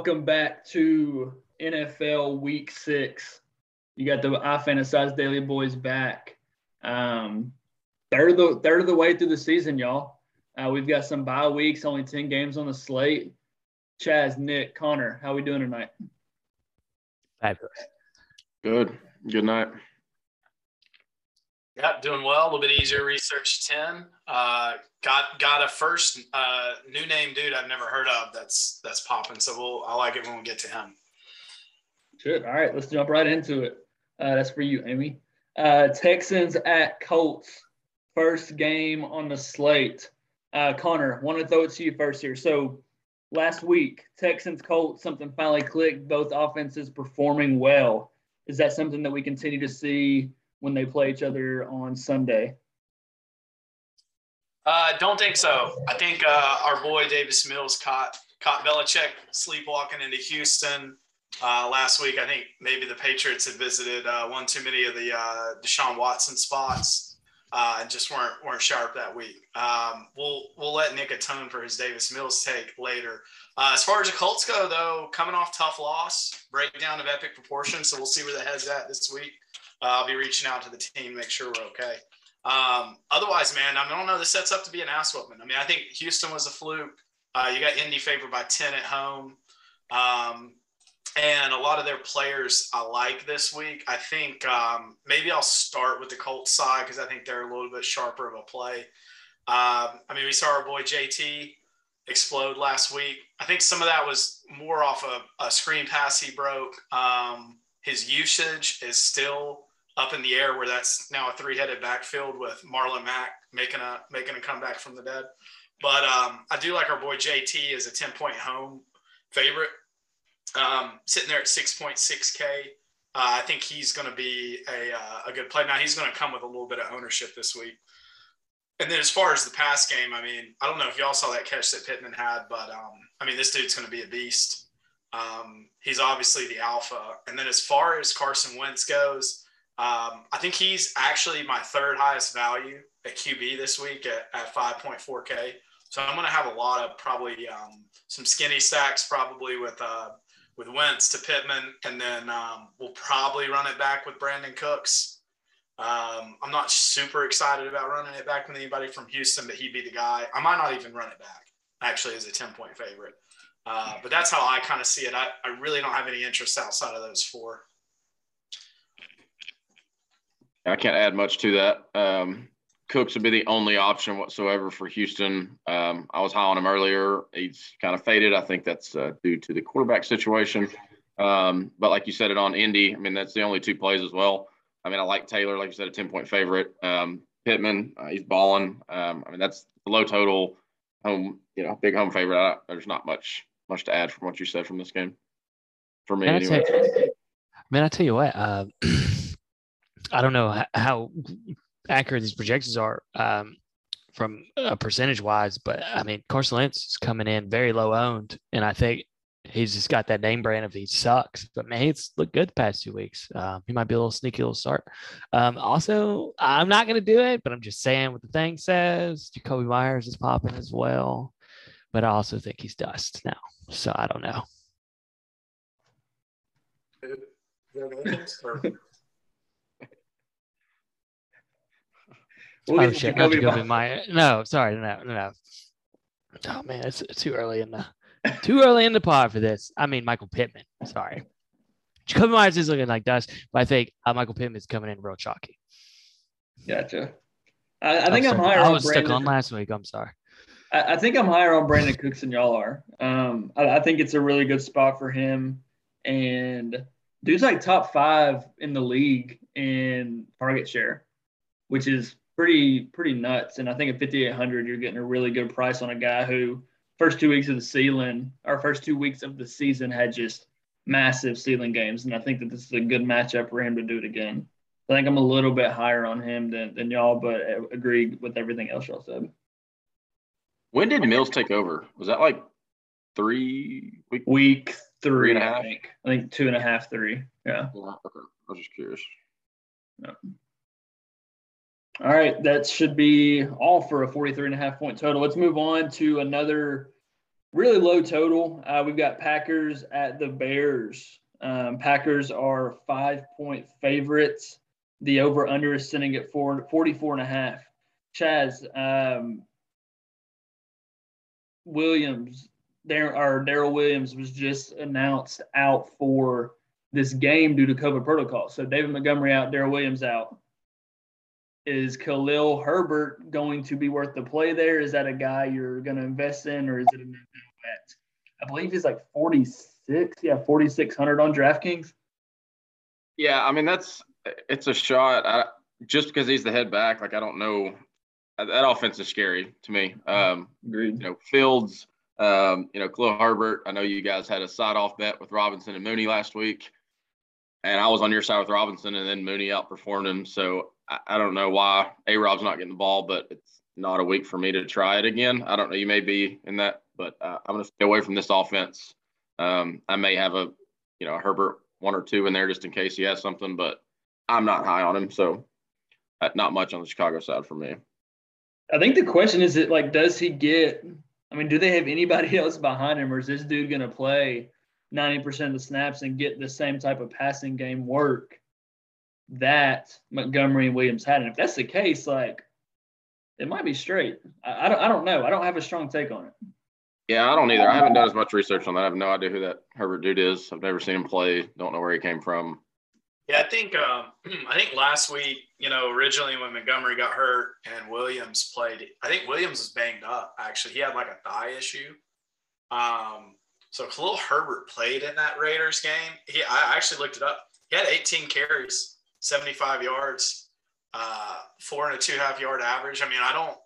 welcome back to NFL Week Six. You got the iFantasize Daily Boys back. Um, third of the third of the way through the season, y'all. Uh, we've got some bye weeks, only ten games on the slate. Chaz, Nick, Connor, how we doing tonight? Fabulous. Good. Good night. Yep, doing well. A little bit easier research. Ten. Uh, got got a first uh, new name dude I've never heard of. That's that's popping. So we'll I like it when we get to him. Good. All right, let's jump right into it. Uh, that's for you, Amy. Uh, Texans at Colts. First game on the slate. Uh, Connor, want to throw it to you first here. So last week, Texans Colts, something finally clicked. Both offenses performing well. Is that something that we continue to see when they play each other on Sunday? Uh, don't think so. I think uh, our boy Davis Mills caught caught Belichick sleepwalking into Houston uh, last week. I think maybe the Patriots had visited uh, one too many of the uh, Deshaun Watson spots uh, and just weren't weren't sharp that week. Um, we'll we'll let Nick atone for his Davis Mills take later. As far as the Colts go, though, coming off tough loss, breakdown of epic proportions. So we'll see where the head's at this week. I'll be reaching out to the team, make sure we're okay. Um, otherwise, man, I don't know. This sets up to be an ass whooping. I mean, I think Houston was a fluke. Uh, you got Indy favored by 10 at home. Um, and a lot of their players I like this week. I think um, maybe I'll start with the Colts side because I think they're a little bit sharper of a play. Um, I mean, we saw our boy JT explode last week. I think some of that was more off a, a screen pass he broke. Um, his usage is still up in the air where that's now a three-headed backfield with Marlon Mack making a making a comeback from the dead. But um, I do like our boy JT as a 10-point home favorite. Um, sitting there at 6.6K. Uh, I think he's going to be a, uh, a good play. Now he's going to come with a little bit of ownership this week. And then as far as the pass game, I mean, I don't know if y'all saw that catch that Pittman had, but um, I mean, this dude's going to be a beast. Um, he's obviously the alpha. And then as far as Carson Wentz goes, um, I think he's actually my third highest value at QB this week at, at 5.4K. So I'm going to have a lot of probably um, some skinny stacks, probably with uh, with Wentz to Pittman, and then um, we'll probably run it back with Brandin Cooks. Um, I'm not super excited about running it back with anybody from Houston, but he'd be the guy. I might not even run it back actually as a 10 point favorite. Uh, but that's how I kind of see it. I, I really don't have any interest outside of those four. I can't add much to that. Um, Cooks would be the only option whatsoever for Houston. Um, I was high on him earlier. He's kind of faded. I think that's uh, due to the quarterback situation. Um, but like you said, it on Indy. I mean, that's the only two plays as well. I mean, I like Taylor, like you said, a ten point favorite. Um, Pittman, uh, he's balling. Um, I mean, that's the low total home, you know, big home favorite. I, there's not much much to add from what you said from this game for me. Man, anyway. I tell, man, I tell you what, uh, I don't know how accurate these projections are um, from uh, percentage wise, but I mean, Carson Wentz is coming in very low owned, and I think he's just got that name brand of he sucks. But man, he's looked good the past two weeks. Um, he might be a little sneaky little start. Um, also, I'm not going to do it, but I'm just saying what the thing says. Jakobi Meyers is popping as well, but I also think he's dust now. So I don't know. We'll oh shit, not Jakobi Jakobi Meyers. Meyer. No, sorry, no, no, no. Oh man, it's too early in the too early in the pod for this. I mean, Michael Pittman. Sorry, Jakobi Meyers is looking like dust, but I think uh, Michael Pittman is coming in real chalky. Gotcha. I, I think I'm, higher I on was Brandin. stuck on last week. I'm sorry. I, I think I'm higher on Brandin Cooks than y'all are. Um, I, I think it's a really good spot for him, and dude's like top five in the league in target share, which is pretty pretty nuts. And I think at 5800, you're getting a really good price on a guy who first two weeks of the ceiling, or first two weeks of the season, had just massive ceiling games. And I think that this is a good matchup for him to do it again. I think I'm a little bit higher on him than, than y'all, but I agree with everything else y'all said. When did Mills take over? Was that like three week? Week three, Three and a I half? think. I think two and a half, three. Yeah. Yeah, okay. I was just curious. All right, that should be all for a 43 and a half point total. Let's move on to another really low total. Uh, we've got Packers at the Bears. Um, Packers are five point favorites. The over under is sitting at four, 44 and a half. Chaz, um, Williams, there Daryl Williams was just announced out for this game due to COVID protocol. So David Montgomery out, Daryl Williams out is Khalil Herbert going to be worth the play there? Is that a guy you're going to invest in, or is it a no bet? I believe he's like 46, yeah, 4,600 on DraftKings. Yeah, I mean that's it's a shot. I, just because he's the head back, like I don't know. That offense is scary to me. Um, Agreed. you know, Fields, um, you know, Khalil Herbert. I know you guys had a side off bet with Robinson and Mooney last week, and I was on your side with Robinson, and then Mooney outperformed him. So I, don't know why A Rob's not getting the ball, but it's not a week for me to try it again. I don't know. You may be in that, but uh, I'm going to stay away from this offense. Um, I may have a, you know, a Herbert one or two in there just in case he has something, but I'm not high on him. So uh, not much on the Chicago side for me. I think the question is, it like, does he get? I mean, do they have anybody else behind him, or is this dude going to play 90% of the snaps and get the same type of passing game work that Montgomery and Williams had? And if that's the case, like, it might be straight. I, I don't. I don't know. I don't have a strong take on it. Yeah, I don't either. I haven't done as much research on that. I have no idea who that Herbert dude is. I've never seen him play. Don't know where he came from. Yeah, I think um, I think last week, you know, originally when Montgomery got hurt and Williams played, I think Williams was banged up. Actually, he had like a thigh issue. Um, so Khalil Herbert played in that Raiders game. He, I actually looked it up. He had 18 carries, 75 yards, uh, four and a two half yard average. I mean, I don't,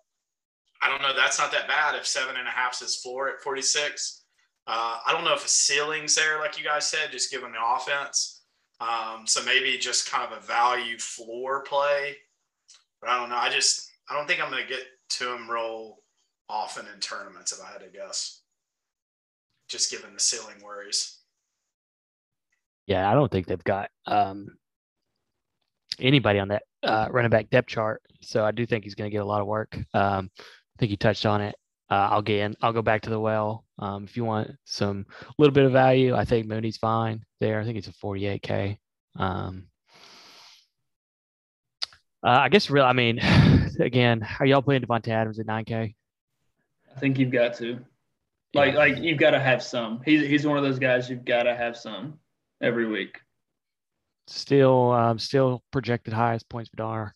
I don't know. That's not that bad if seven and a half is floor at 46. Uh, I don't know if a ceiling's there, like you guys said, just given the offense. Um, so maybe just kind of a value floor play. But I don't know. I just I don't think I'm going to get to him real often in tournaments if I had to guess. Just given the ceiling worries. Yeah, I don't think they've got um, anybody on that uh, running back depth chart. So I do think he's going to get a lot of work. Um, I think you touched on it. Uh, I'll get in. I'll go back to the well. Um, if you want some little bit of value, I think Mooney's fine there. I think it's a 48k. Um, uh, I guess real. I mean, again, are y'all playing Davante Adams at 9k? I think you've got to. Like, Yeah. like you've got to have some. He's he's one of those guys you've got to have some every week. Still, um, still projected highest points per dollar.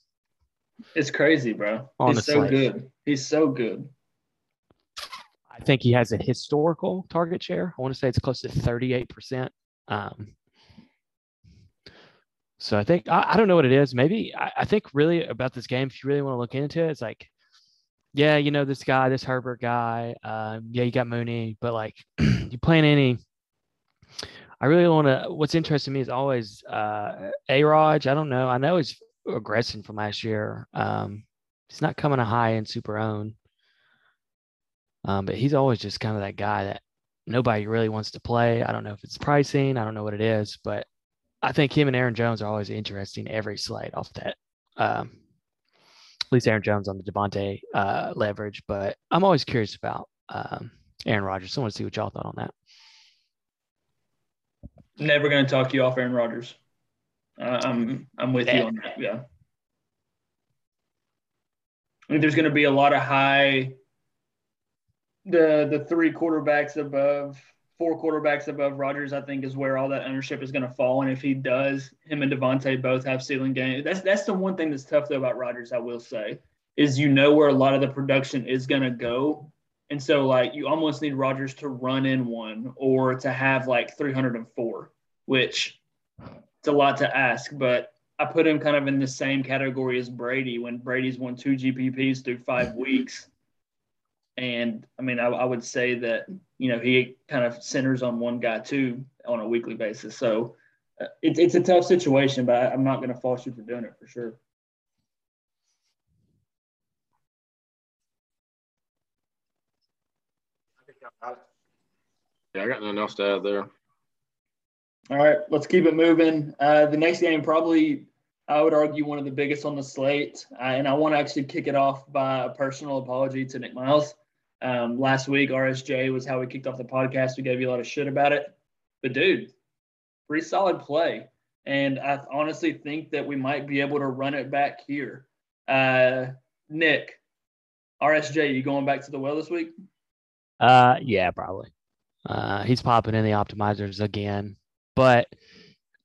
It's crazy, bro. He's so slate. good. He's so good. I think he has a historical target share. I want to say it's close to 38%. Um, so I think, I, I don't know what it is. Maybe I, I think really about this game, if you really want to look into it, it's like, yeah, you know, this guy, this Herbert guy, um, yeah, you got Mooney, but like you playing any, I really want to, what's interesting to me is always uh, A-Raj. I don't know. I know he's regressing from last year. Um, he's not coming a high in super own. Um, but he's always just kind of that guy that nobody really wants to play. I don't know if it's pricing, I don't know what it is, but I think him and Aaron Jones are always interesting every slate off that. Um, at least Aaron Jones on the Davante uh, leverage, but I'm always curious about um, Aaron Rodgers. So I want to see what y'all thought on that. Never going to talk you off Aaron Rodgers. Uh, I'm I'm with you on that. Yeah. I think there's going to be a lot of high. The the three quarterbacks above, four quarterbacks above Rodgers, I think, is where all that ownership is going to fall. And if he does, him and Davante both have ceiling game. That's that's the one thing that's tough though about Rodgers. I will say is you know where a lot of the production is going to go. And so, like, you almost need Rodgers to run in one or to have like 304, which it's a lot to ask. But I put him kind of in the same category as Brady when Brady's won two GPPs through five weeks. And I mean, I, I would say that, you know, he kind of centers on one guy too on a weekly basis. So uh, it's it's a tough situation, but I, I'm not going to fault you for doing it for sure. Yeah, I got nothing else to add there. All right, let's keep it moving. Uh, the next game, probably, I would argue, one of the biggest on the slate. Uh, and I want to actually kick it off by a personal apology to Nick Miles. Um, last week, RSJ was how we kicked off the podcast. We gave you a lot of shit about it. But, dude, pretty solid play. And I honestly think that we might be able to run it back here. Uh, Nick, RSJ, you going back to the well this week? Uh, yeah, probably. Uh, he's popping in the optimizers again, but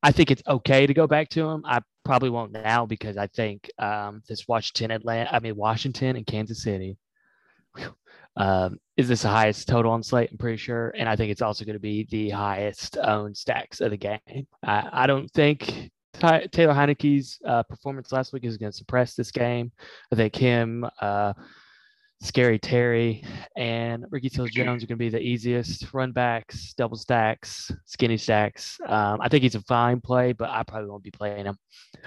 I think it's okay to go back to him. I probably won't now because I think um, this Washington, Atlanta, I mean Washington and Kansas City um, is this the highest total on slate? I'm pretty sure, and I think it's also going to be the highest owned stacks of the game. I, I don't think Taylor Heinicke's uh, performance last week is going to suppress this game. I think him. Uh, Scary Terry and Ricky Seals Jones are going to be the easiest run backs, double stacks, skinny stacks. Um, I think he's a fine play, but I probably won't be playing him.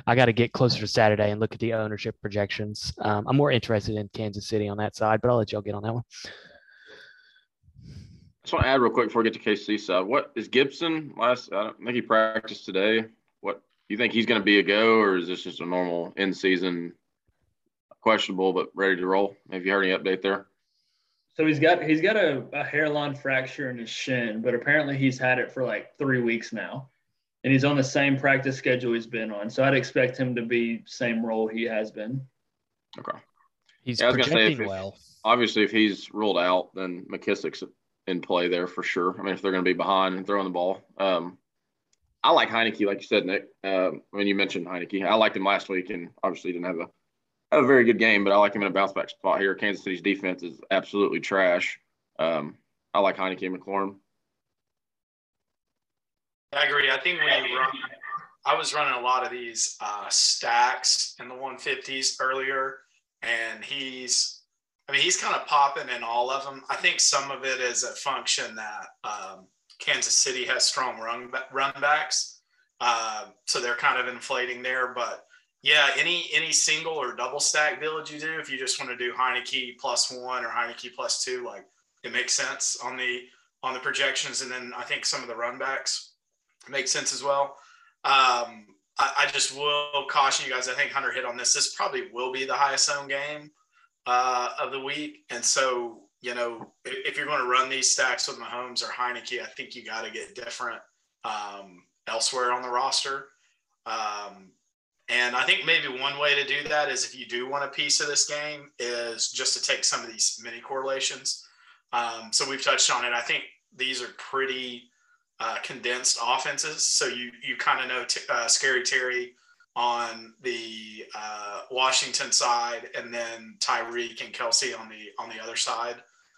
I got to get closer to Saturday and look at the ownership projections. Um, I'm more interested in Kansas City on that side, but I'll let y'all get on that one. I just want to add real quick before we get to KC side. What is Gibson last? I don't think he practiced today. What do you think he's going to be a go, or is this just a normal in season questionable but ready to roll. Have you heard any update there? So he's got he's got a, a, hairline fracture in his shin, but apparently he's had it for like three weeks now, and he's on the same practice schedule he's been on. So I'd expect him to be same role he has been. Okay. He's yeah, projecting if, well. obviously, if he's ruled out, then McKissic's in play there for sure. I mean, if they're going to be behind and throwing the ball, um, I like Heinicke, like you said, Nick. Um, when you mentioned Heinicke, I liked him last week, and obviously didn't have a a very good game, but I like him in a bounce back spot here. Kansas City's defense is absolutely trash. Um, I like Heinicke and McLaurin. I agree. I think when you run, I was running a lot of these uh, stacks in the 150s earlier, and he's, I mean, he's kind of popping in all of them. I think some of it is a function that um, Kansas City has strong run run backs, uh, so they're kind of inflating there, but yeah, any any single or double stack build you do, if you just want to do Heinicke plus one or Heinicke plus two, like it makes sense on the on the projections, and then I think some of the runbacks make sense as well. Um, I, I, just will caution you guys. I think Hunter hit on this. This probably will be the highest owned game uh, of the week, and so you know if, if, you're going to run these stacks with Mahomes or Heinicke, I think you got to get different um, elsewhere on the roster. Um, and I think maybe one way to do that is if you do want a piece of this game is just to take some of these mini correlations. Um, so we've touched on it. I think these are pretty uh, condensed offenses. So you you kind of know t- uh, Scary Terry on the uh, Washington side, and then Tyreek and Kelsey on the on the other side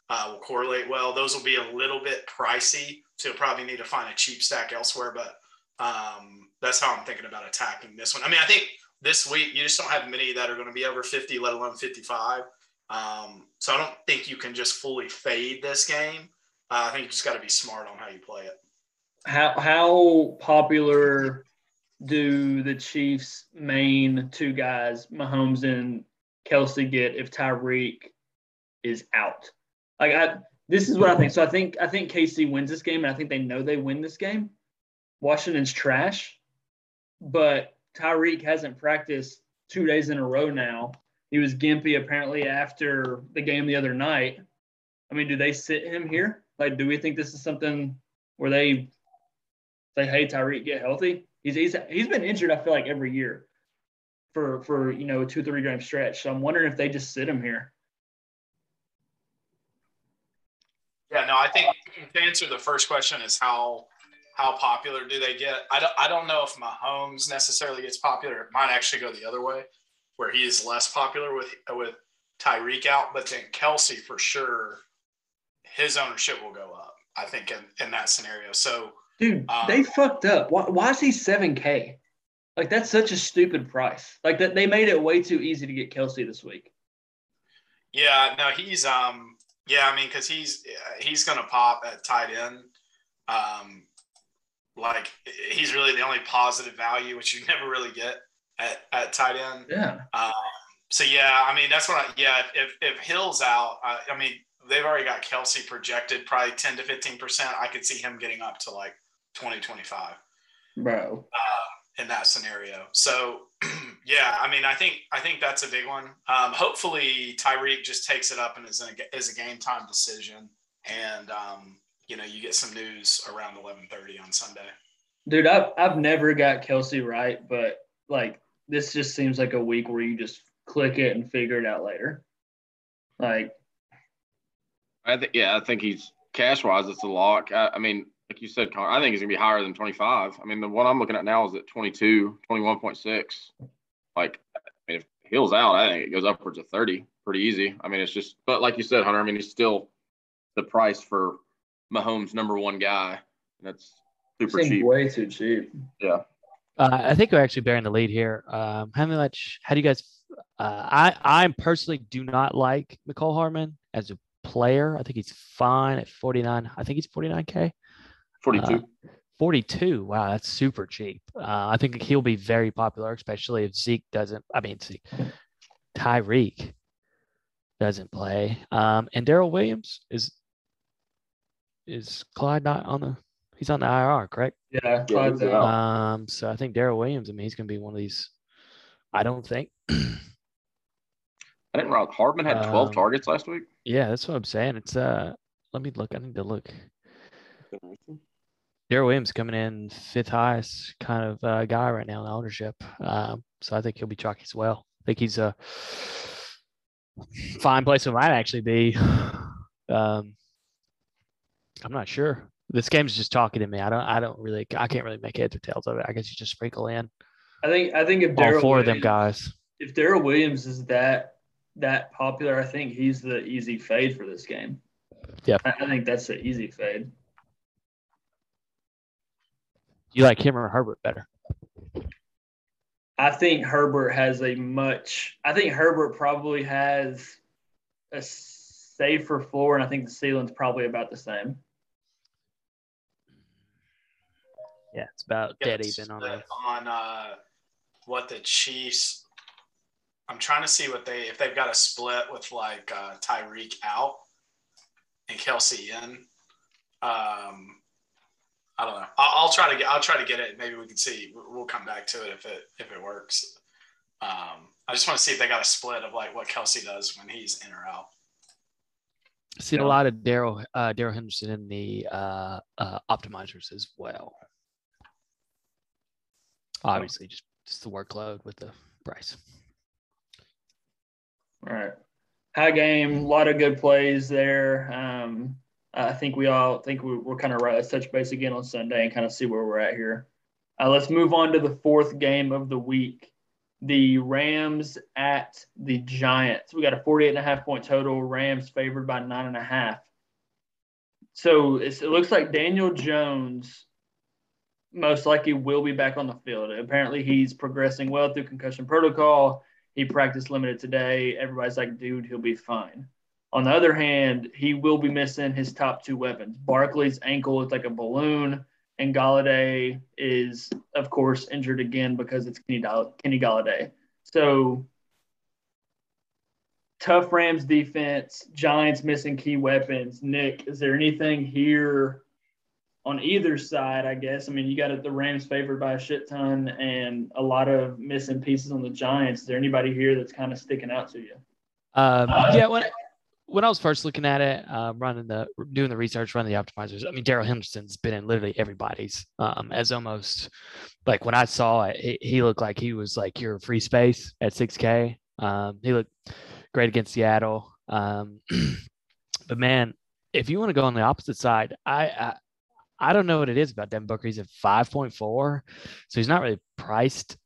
uh, will correlate well. Those will be a little bit pricey, so you'll probably need to find a cheap stack elsewhere. But um, that's how I'm thinking about attacking this one. I mean, I think this week you just don't have many that are going to be over 50, let alone 55. Um, so I don't think you can just fully fade this game. Uh, I think you just got to be smart on how you play it. How how popular do the Chiefs' main two guys, Mahomes and Kelsey, get if Tyreek is out? Like I, this is what I think. So I think I think KC wins this game, and I think they know they win this game. Washington's trash, but Tyreek hasn't practiced two days in a row now. He was gimpy apparently after the game the other night. I mean, do they sit him here? Like, do we think this is something where they say, "Hey, Tyreek, get healthy"? He's he's he's been injured. I feel like every year for for you know a two three game stretch. So I'm wondering if they just sit him here. Yeah, no, I think to answer the first question is how how popular do they get? I don't, I don't know if Mahomes necessarily gets popular. It might actually go the other way, where he is less popular with with Tyreek out, but then Kelsey for sure, his ownership will go up. I think in, in that scenario. So, dude, um, they fucked up. Why, why is he seven K? Like that's such a stupid price. Like that they made it way too easy to get Kelsey this week. Yeah, no, he's um, yeah, I mean, because he's he's gonna pop at tight end. Um, like he's really the only positive value, which you never really get at, at tight end. Yeah. Um, so yeah, I mean that's what I yeah. If if Hill's out, I, I mean they've already got Kelsey projected probably ten to fifteen percent. I could see him getting up to like 20, 25 Bro. uh, in that scenario. So yeah, I mean I think I think that's a big one. Um, hopefully Tyreek just takes it up and is a is a game time decision, and um, you know you get some news around eleven thirty on Sunday. Dude, I've I've never got Kelsey right, but like this just seems like a week where you just click it and figure it out later. Like, I think yeah, I think he's cash wise, it's a lock. I, I mean, like you said, Connor, I think he's gonna be higher than 25. I mean, the one I'm looking at now is at 22, 21.6. Like, I mean, if Hill's out, I think it goes upwards of 30 pretty easy. I mean, it's just, but like you said, Hunter, I mean, he's still the price for Mahomes' number one guy. That's super seems cheap. way too cheap. Uh, I think we're actually bearing the lead here. Um, how much? How do you guys? Uh, I I personally do not like Mecole Hardman as a player. I think he's fine at 49. I think he's 49k. 42. 42. Wow, that's super cheap. Uh, I think he'll be very popular, especially if Zeke doesn't. I mean, Zeke, Tyreek doesn't play. Um, and Darrel Williams is is Clyde not on the? He's on the IR, correct? Yeah, Yeah, Clyde's out. out. Um, so I think Darrel Williams. I mean, he's going to be one of these. I don't think. I didn't realize Hardman had 12 Um, targets last week. Yeah, that's what I'm saying. It's uh, let me look. I need to look. Darrel Williams coming in fifth highest kind of uh, guy right now in ownership. Um, so I think he'll be chalky as well. I think he's a fine place it might actually be. Um, I'm not sure. This game's just talking to me. I don't. I don't really. I can't really make heads or tails of it. I guess you just sprinkle in I think I think if all Daryl four of them guys. if Darrel Williams is that that popular, I think he's the easy fade for this game. Yeah. I, I think that's the easy fade. You like him or Herbert better? I think Herbert has a much. I think Herbert probably has a safer floor, and I think the ceiling's probably about the same. Yeah, it's about Yeah, dead it's even on the. on uh, what the Chiefs. I'm trying to see what they if they've got a split with like uh, Tyreek out and Kelsey in. Um, I don't know. I'll, I'll try to get. I'll try to get it. Maybe we can see. We'll we'll come back to it if it if it works. Um, I just want to see if they got a split of like what Kelsey does when he's in or out. Seen a lot of Darrell uh, Darrell Henderson in the uh, uh, optimizers as well. Obviously, just just the workload with the price. All right. High game, a lot of good plays there. Um, I think we all think we, we're kind of right. Let's touch base again on Sunday and kind of see where we're at here. Uh, let's move on to the fourth game of the week. The Rams at the Giants. We got a 48 and a half point total. Rams favored by nine and a half. So it's, it looks like Daniel Jones most likely will be back on the field. Apparently, he's progressing well through concussion protocol. He practiced limited today. Everybody's like, dude, he'll be fine. On the other hand, he will be missing his top two weapons. Barkley's ankle is like a balloon, and Golladay is, of course, injured again because it's Kenny, Kenny Golladay. So, tough Rams defense, Giants missing key weapons. Nick, is there anything here on either side, I guess. I mean, you got the Rams favored by a shit ton and a lot of missing pieces on the Giants. Is there anybody here that's kind of sticking out to you? Um, yeah, when when I was first looking at it, uh, running the doing the research, running the optimizers. I mean, Darrell Henderson's been in literally everybody's um, as almost like when I saw it, he, he looked like he was like your free space at 6K. Um, he looked great against Seattle. Um, but man, if you want to go on the opposite side, I, I I don't know what it is about Devin Booker. He's at 5.4, so he's not really priced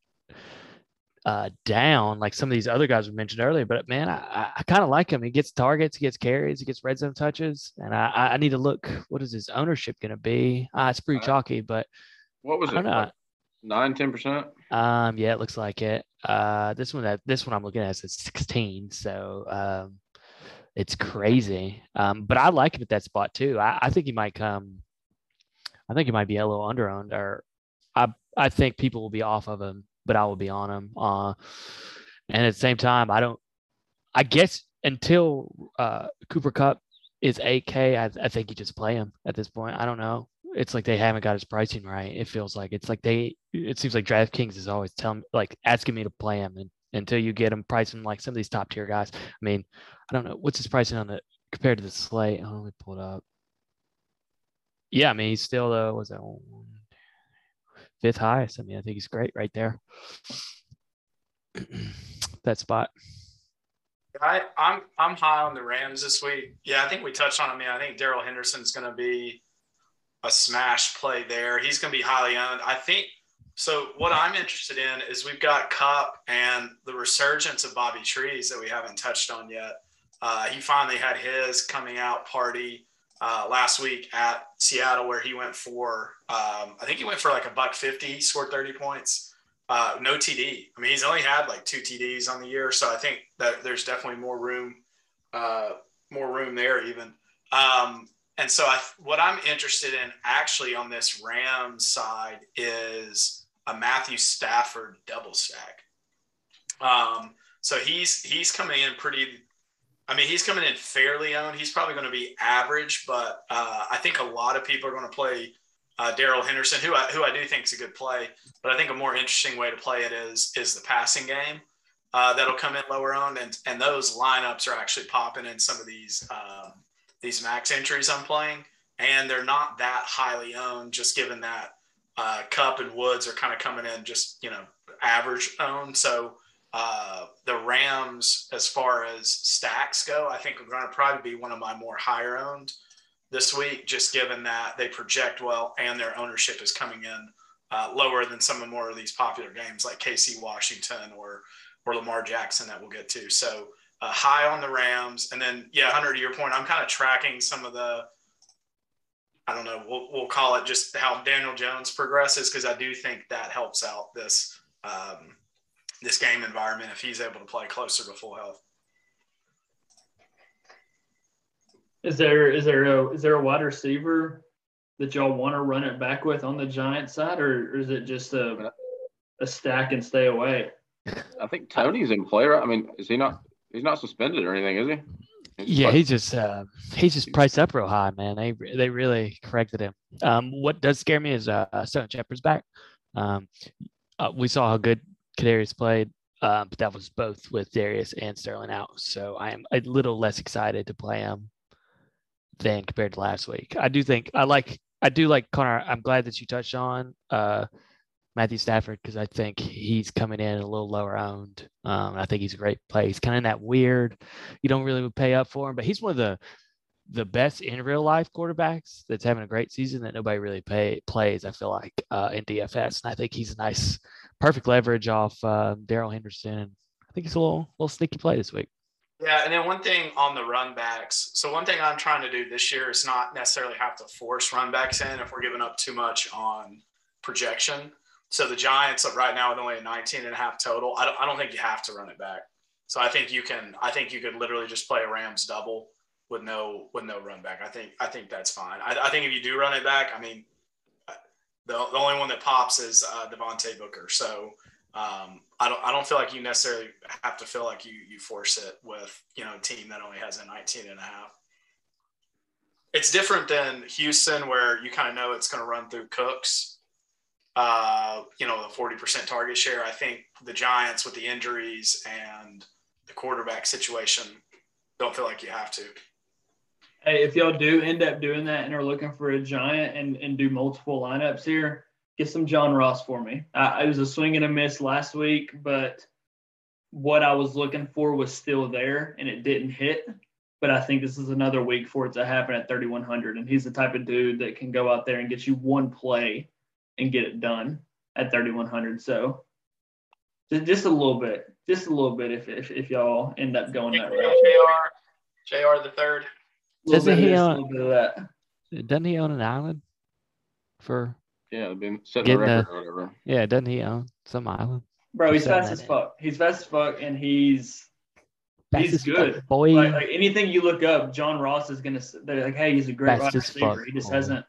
uh, down like some of these other guys we mentioned earlier. But man, I, I, kind of like him. He gets targets, he gets carries, he gets red zone touches, and I, I need to look. What is his ownership going to be? Uh, it's pretty Uh, chalky, but What was I it? don't know. like Nine, ten percent. Um, yeah, it looks like it. Uh, this one that this one I'm looking at is 16, so um, it's crazy. Um, but I like him at that spot too. I, I think he might come. I think he might be a little underowned, or I I think people will be off of him, but I will be on him. Uh, and at the same time, I don't. I guess until uh, Cooper Kupp is 8K, I, I think you just play him at this point. I don't know. It's like they haven't got his pricing right. It feels like it's like they. It seems like DraftKings is always telling, like asking me to play him, and until you get him pricing like some of these top tier guys. I mean, I don't know what's his pricing on the compared to the slate. Oh, let me pull it up. Yeah, I mean he's still the was that fifth highest. I mean, I think he's great right there. that spot. I, I'm I'm high on the Rams this week. Yeah, I think we touched on. I mean, I think Darrell Henderson's going to be a smash play there. He's going to be highly owned. I think so. What I'm interested in is we've got Kupp and the resurgence of Bobby Trees that we haven't touched on yet. Uh, he finally had his coming out party uh, last week at Seattle, where he went for um, I think he went for like a buck fifty, scored thirty points. Uh, no TD. I mean, he's only had like two TDs on the year, so I think that there's definitely more room, uh, more room there even. Um, and so, I, what I'm interested in actually on this Rams side is a Matthew Stafford double stack. Um, so he's he's coming in pretty. I mean, he's coming in fairly owned. He's probably going to be average, but uh, I think a lot of people are going to play uh, Darrell Henderson, who I, who I do think is a good play. But I think a more interesting way to play it is is the passing game uh, that'll come in lower owned, and and those lineups are actually popping in some of these um, these max entries I'm playing, and they're not that highly owned, just given that uh, Kupp and Woods are kind of coming in just you know average owned. So uh, the Rams, as far as stacks go, I think are going to probably be one of my more higher owned this week, just given that they project well and their ownership is coming in uh, lower than some of more of these popular games like KC Washington or or Lamar Jackson that we'll get to. So uh, high on the Rams, and then yeah, Hunter, to your point, I'm kind of tracking some of the. I don't know. We'll, we'll call it just how Daniel Jones progresses because I do think that helps out this um, this game environment if he's able to play closer to full health. Is there is there a is there a wide receiver that y'all want to run it back with on the Giant side, or, or is it just a a stack and stay away? I think Tony's in play, right? I mean, is he not? He's not suspended or anything, is he? He's yeah, he's just uh, he's just priced up real high, man. They they really corrected him. Um, what does scare me is uh, Sterling Shepard's back. Um, uh, we saw how good Kadarius played, uh, but that was both with Darius and Sterling out. So I am a little less excited to play him than compared to last week. I do think I like I do like Connor. I'm glad that you touched on uh, Matthew Stafford because I think he's coming in a little lower owned. Um, I think he's a great play. He's kind of in that weird. You don't really pay up for him, but he's one of the the best in real life quarterbacks that's having a great season that nobody really pay, plays. I feel like uh, in DFS, and I think he's a nice, perfect leverage off uh, Darrell Henderson. I think he's a little little sneaky play this week. Yeah, and then one thing on the run backs. So one thing I'm trying to do this year is not necessarily have to force run backs in if we're giving up too much on projection. So the Giants right now with only a 19 and a half total, I don't, I don't think you have to run it back. So I think you can. I think you could literally just play a Rams double with no with no run back. I think I think that's fine. I, I think if you do run it back, I mean, the, the only one that pops is uh, Devontae Booker. So um, I don't I don't feel like you necessarily have to feel like you you force it with you know a team that only has a 19 and a half. It's different than Houston where you kind of know it's going to run through Cooks. Uh, you know the 40% target share. I think the Giants with the injuries and the quarterback situation don't feel like you have to. Hey, if y'all do end up doing that and are looking for a giant and, and do multiple lineups here, get some John Ross for me. I, was a swing and a miss last week, but what I was looking for was still there and it didn't hit. But I think this is another week for it to happen at 3,100. And he's the type of dude that can go out there and get you one play and get it done at 3,100. So just a little bit, just a little bit if, if, if y'all end up going that route. JR, JR the third. Doesn't he own, doesn't he own an island for yeah, been setting a record or whatever. Yeah, doesn't he own some island? Bro, he's fast as fuck. He's fast as fuck, and he's fast he's good. Fuck, boy. Like, like, anything you look up, John Ross is gonna. They're like, hey, he's a great wide receiver. He just boy. hasn't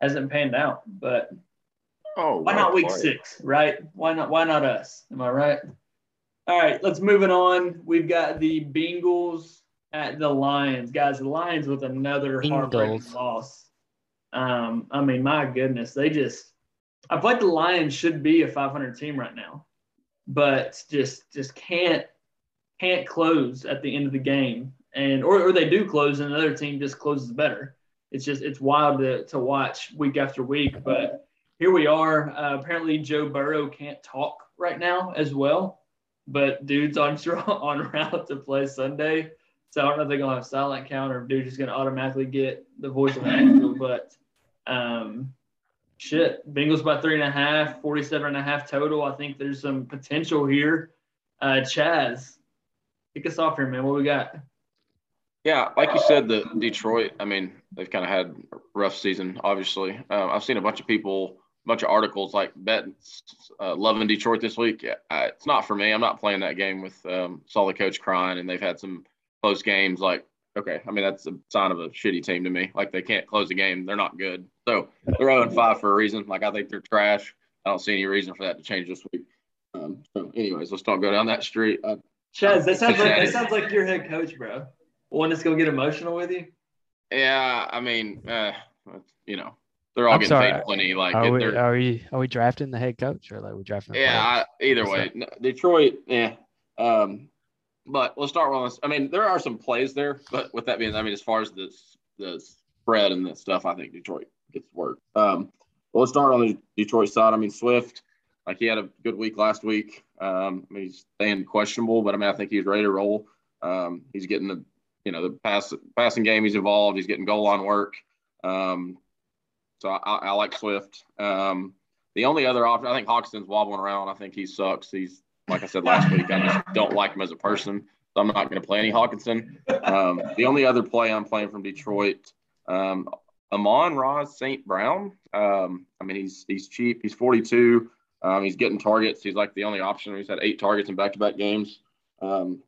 hasn't panned out. But Oh, why not week played. six, right? Why not? Why not us? Am I right? All right, let's move it on. We've got the Bengals at the Lions, guys. The Lions with another heartbreaking loss. Um, I mean, my goodness, they just. I feel like the Lions should be a 500 team right now, but just just can't can't close at the end of the game, and or, or they do close, and another team just closes better. It's just it's wild to to watch week after week, but here we are. Uh, apparently, Joe Burrow can't talk right now as well, but dude's on on route to play Sunday. So I don't know if they're gonna have a silent count or dude's just gonna automatically get the voice of an angel. But um, shit, Bengals by three and a half, 47 and a half total. I think there's some potential here. Uh, Chaz, kick us off here, man. What we got? Yeah, like you said, the Detroit. I mean, they've kind of had a rough season. Obviously, um, I've seen a bunch of people, a bunch of articles like betting, uh, loving Detroit this week. I, it's not for me. I'm not playing that game with. Um, saw the coach crying, and they've had some close games. Like, okay, I mean that's a sign of a shitty team to me. Like they can't close a game. They're not good. So they're 0 5 for a reason. Like I think they're trash. I don't see any reason for that to change this week. Um, so, anyways, let's not go down that street. Uh, Chaz, that sounds like that sounds like your head coach, bro. One that's gonna get emotional with you. Yeah, I mean, uh, you know, they're all I'm getting sorry. paid plenty. Like, Are we, they're- are we are we drafting the head coach or like we drafting? the yeah. I, either What's way, no, Detroit, yeah. Um, but let's start with this. I mean, there are some plays there, but with that being, I mean, as far as this the spread and that stuff, I think Detroit gets work. Um, well, let's start on the Detroit side. I mean, Swift, like he had a good week last week. Um, I mean, he's staying questionable, but I mean, I think he's ready to roll. Um, he's getting the, you know, the pass passing game. He's involved. He's getting goal line work. Um, so I, I, I like Swift. Um, the only other option, I think Hockenson's wobbling around. I think he sucks. He's like I said last week. I just don't like him as a person, so I'm not going to play any Hockenson. Um, the only other play I'm playing from Detroit, um, Amon-Ra St. Brown. Um, I mean, he's he's cheap. He's 42. Um, he's getting targets. He's like the only option. He's had eight targets in back-to-back games. Um,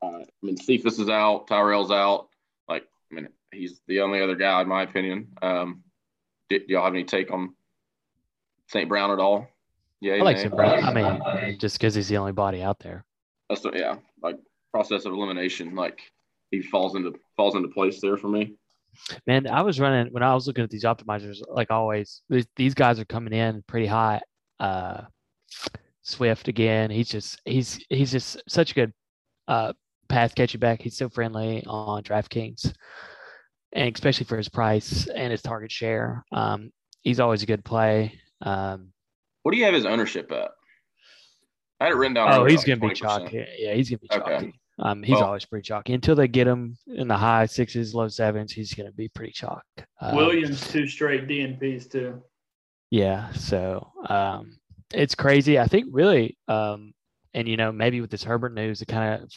uh, I mean, Cephus is out. Tyrell's out. Like, I mean, he's the only other guy in my opinion. Um, do, do y'all have any take on St. Brown at all? Yeah, I like. Brown. I mean, just because he's the only body out there. That's the, yeah, like process of elimination. Like he falls into falls into place there for me. Man, I was running when I was looking at these optimizers. Like always, these, these guys are coming in pretty hot. Uh, Swift again. He's just he's he's just such a good uh, path catching back. He's so friendly on DraftKings, and especially for his price and his target share. Um, he's always a good play. Um, What do you have his ownership at? I had it written down. oh, he's like gonna be 20%. chalky. Yeah, he's gonna be Okay. chalky. Um, he's Well- always pretty chalky until they get him in the high sixes, low sevens. He's gonna be pretty chalk. Um, Williams two straight DNPs too. Yeah, so um, it's crazy. I think really, um, and you know, maybe with this Herbert news, it kind of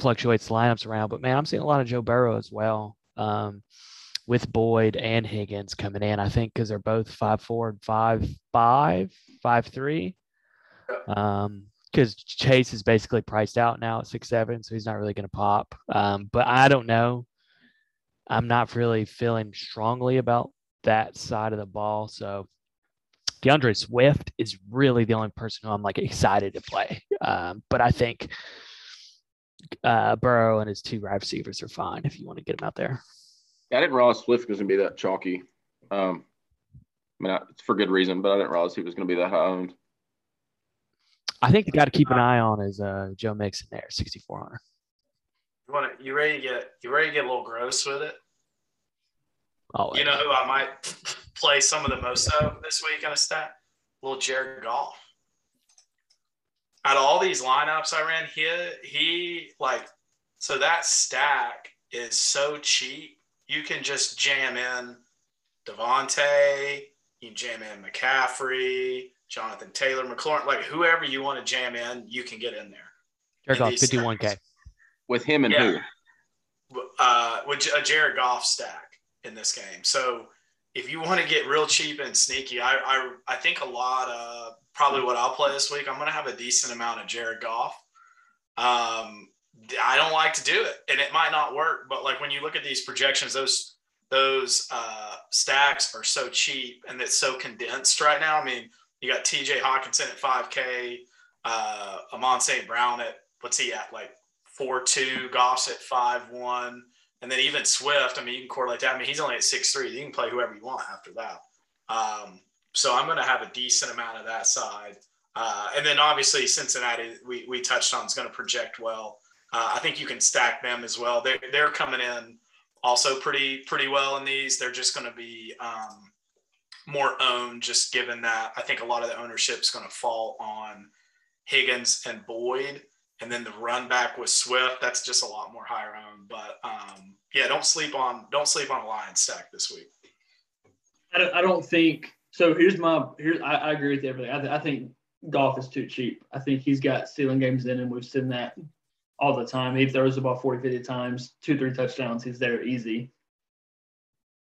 fluctuates lineups around. But man, I'm seeing a lot of Joe Burrow as well, um, with Boyd and Higgins coming in. I think because they're both five four and five five five three. Um, because Chase is basically priced out now at six seven, so he's not really going to pop. Um, but I don't know. I'm not really feeling strongly about that side of the ball. So DeAndre Swift is really the only person who I'm like excited to play. Um, but I think uh, Burrow and his two wide receivers are fine if you want to get him out there. Yeah, I didn't realize Swift was going to be that chalky. Um, I mean, I- it's for good reason, but I didn't realize he was going to be that high owned. I think the guy to keep an eye on is uh, Joe Mixon there, 6,400. You want to, you ready to get you ready to get a little gross with it? Always. You know who I might play some of the most of this week in a stat? Little Jared Goff. Out of all these lineups I ran, he he like so that stack is so cheap. You can just jam in Davante, you can jam in McCaffrey, Jonathan Taylor, McLaurin, like whoever you want to jam in, you can get in there. Jared Goff, 51K. stacks. With him and Yeah. who? uh, with a Jared Goff stack in this game. So if you want to get real cheap and sneaky, I, I I think a lot of probably what I'll play this week. I'm going to have a decent amount of Jared Goff. Um, I don't like to do it, and it might not work. But like when you look at these projections, those those uh, stacks are so cheap and it's so condensed right now. I mean, you got TJ Hockenson at 5K, uh, Amon St. Brown at what's he at like 4 2, Goff's at 5 1. And then even Swift, I mean, you can correlate that. I mean, he's only at 6'3. You can play whoever you want after that. Um, so I'm going to have a decent amount of that side. Uh, and then obviously Cincinnati, we, we touched on, is going to project well. Uh, I think you can stack them as well. They're, they're coming in also pretty pretty well in these. They're just going to be um, more owned, just given that I think a lot of the ownership is going to fall on Higgins and Boyd, and then the run back with Swift. That's just a lot more higher owned. But um, yeah, don't sleep on don't sleep on a Lion stack this week. I don't, I don't think so. Here's my here's I, I agree with everything. I, I think Goff is too cheap. I think he's got ceiling games in, and we've seen that all the time. He throws ball 40, 50 times, two, three touchdowns. He's there easy.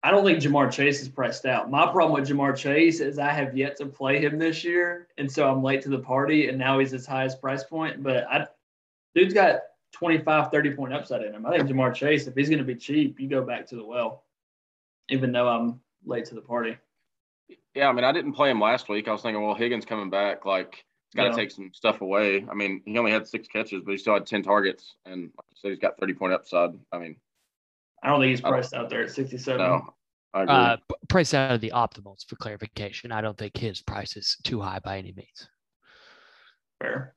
I don't think Ja'Marr Chase is pressed out. My problem with Ja'Marr Chase is I have yet to play him this year, and so I'm late to the party, and now he's his highest price point. But I, dude's got 25, 30 point upside in him. I think Ja'Marr Chase, if he's going to be cheap, you go back to the well, even though I'm late to the party. Yeah, I mean, I didn't play him last week. I was thinking, well, Higgins coming back, like got to yeah. take some stuff away. I mean, he only had six catches, but he still had ten targets, and like you said, he's got thirty point upside. I mean, I don't think he's priced out there at sixty seven. No, I agree. Uh, price out of the optimals for clarification. I don't think his price is too high by any means. Fair.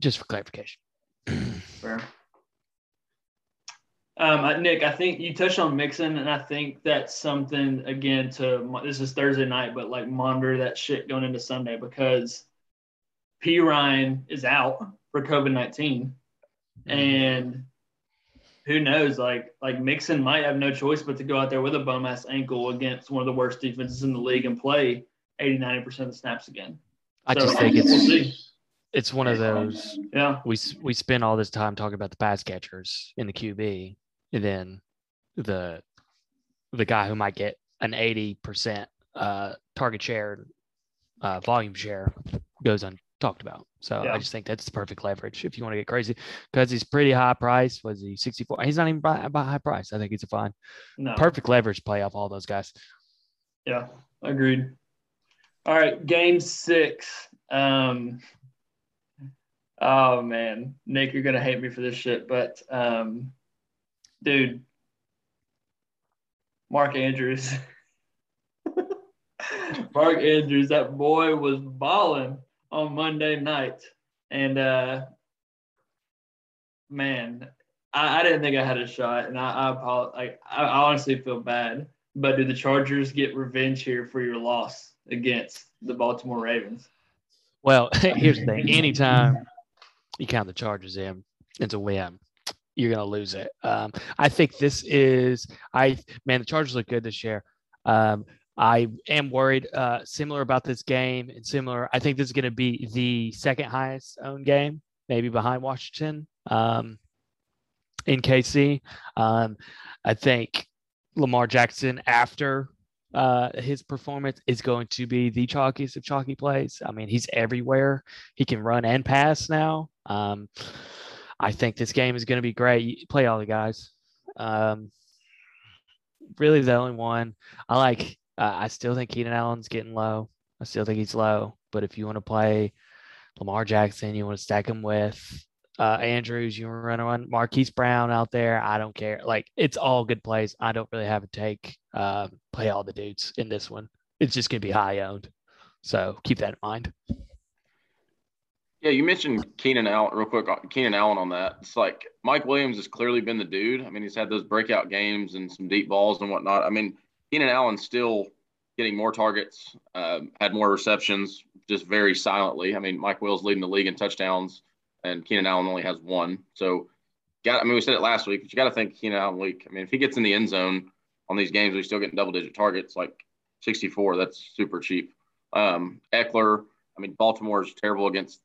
Just for clarification. Fair. Um, Nick, I think you touched on Mixon, and I think that's something again to this is Thursday night, but like monitor that shit going into Sunday because Perine is out for COVID 19 mm-hmm. and who knows? Like like Mixon might have no choice but to go out there with a bum ass ankle against one of the worst defenses in the league and play 80 90 percent of the snaps again. I so, just think it's we'll it's one of those. Yeah, we we spend all this time talking about the pass catchers in the QB, and then the the guy who might get an 80 percent uh, target share, uh, volume share goes on talked about. So yeah. I just think that's the perfect leverage if you want to get crazy because he's pretty high price. Was he 64? He's not even by, by high price. I think he's a fine, no. perfect leverage play off all those guys. Yeah, agreed. All right, game six. Um, oh man, Nick, you're gonna hate me for this shit, but um, dude, Mark Andrews. Mark Andrews, that boy was balling on Monday night, and uh, man, I, I, didn't think I had a shot, and I I, apologize, I, I honestly feel bad. But do the Chargers get revenge here for your loss against the Baltimore Ravens? Well, here's the thing: anytime you count the Chargers in, it's a win. You're gonna lose it. Um, I think this is I man, the Chargers look good this year. Um, I am worried, uh, similar about this game and similar. I think this is going to be the second highest owned game, maybe behind Washington um, in KC. Um, I think Lamar Jackson, after uh, his performance, is going to be the chalkiest of chalky plays. I mean, he's everywhere. He can run and pass now. Um, I think this game is going to be great. You play all the guys. Um, really, the only one I like uh, I still think Keenan Allen's getting low. I still think he's low. But if you want to play Lamar Jackson, you want to stack him with uh, Andrews, you want to run Marquise Brown out there. I don't care. Like it's all good plays. I don't really have a take. Uh, play all the dudes in this one. It's just going to be high owned. So keep that in mind. Yeah, you mentioned Keenan Allen real quick. Uh, Keenan Allen on that. It's like Mike Williams has clearly been the dude. I mean, he's had those breakout games and some deep balls and whatnot. I mean, Keenan Allen still getting more targets, uh, had more receptions, just very silently. I mean, Mike Will's leading the league in touchdowns, and Keenan Allen only has one. So, got. I mean, we said it last week, but you got to think Keenan Allen week. I mean, if he gets in the end zone on these games, he's still getting double digit targets, like 64. That's super cheap. Um, Ekeler. I mean, Baltimore is terrible against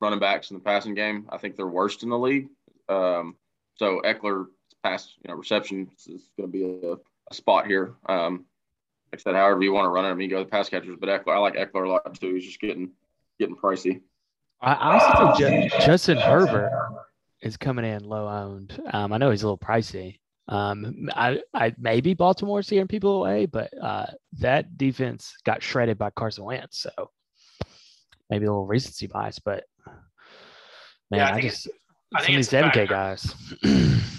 running backs in the passing game. I think they're worst in the league. Um, so Ekeler pass, you know, reception is going to be a a spot here. Um, like I said, however you want to run it, I mean, you go the pass catchers, but Ekeler, I like Ekeler a lot too. He's just getting getting pricey. I, also think Justin Herbert is coming in low owned. Um, I know he's a little pricey, Um, I, I maybe Baltimore's scaring people away, but uh, that defense got shredded by Carson Wentz, so maybe a little recency bias. But man, Yeah, I I, think just I some think of these a seven K guys.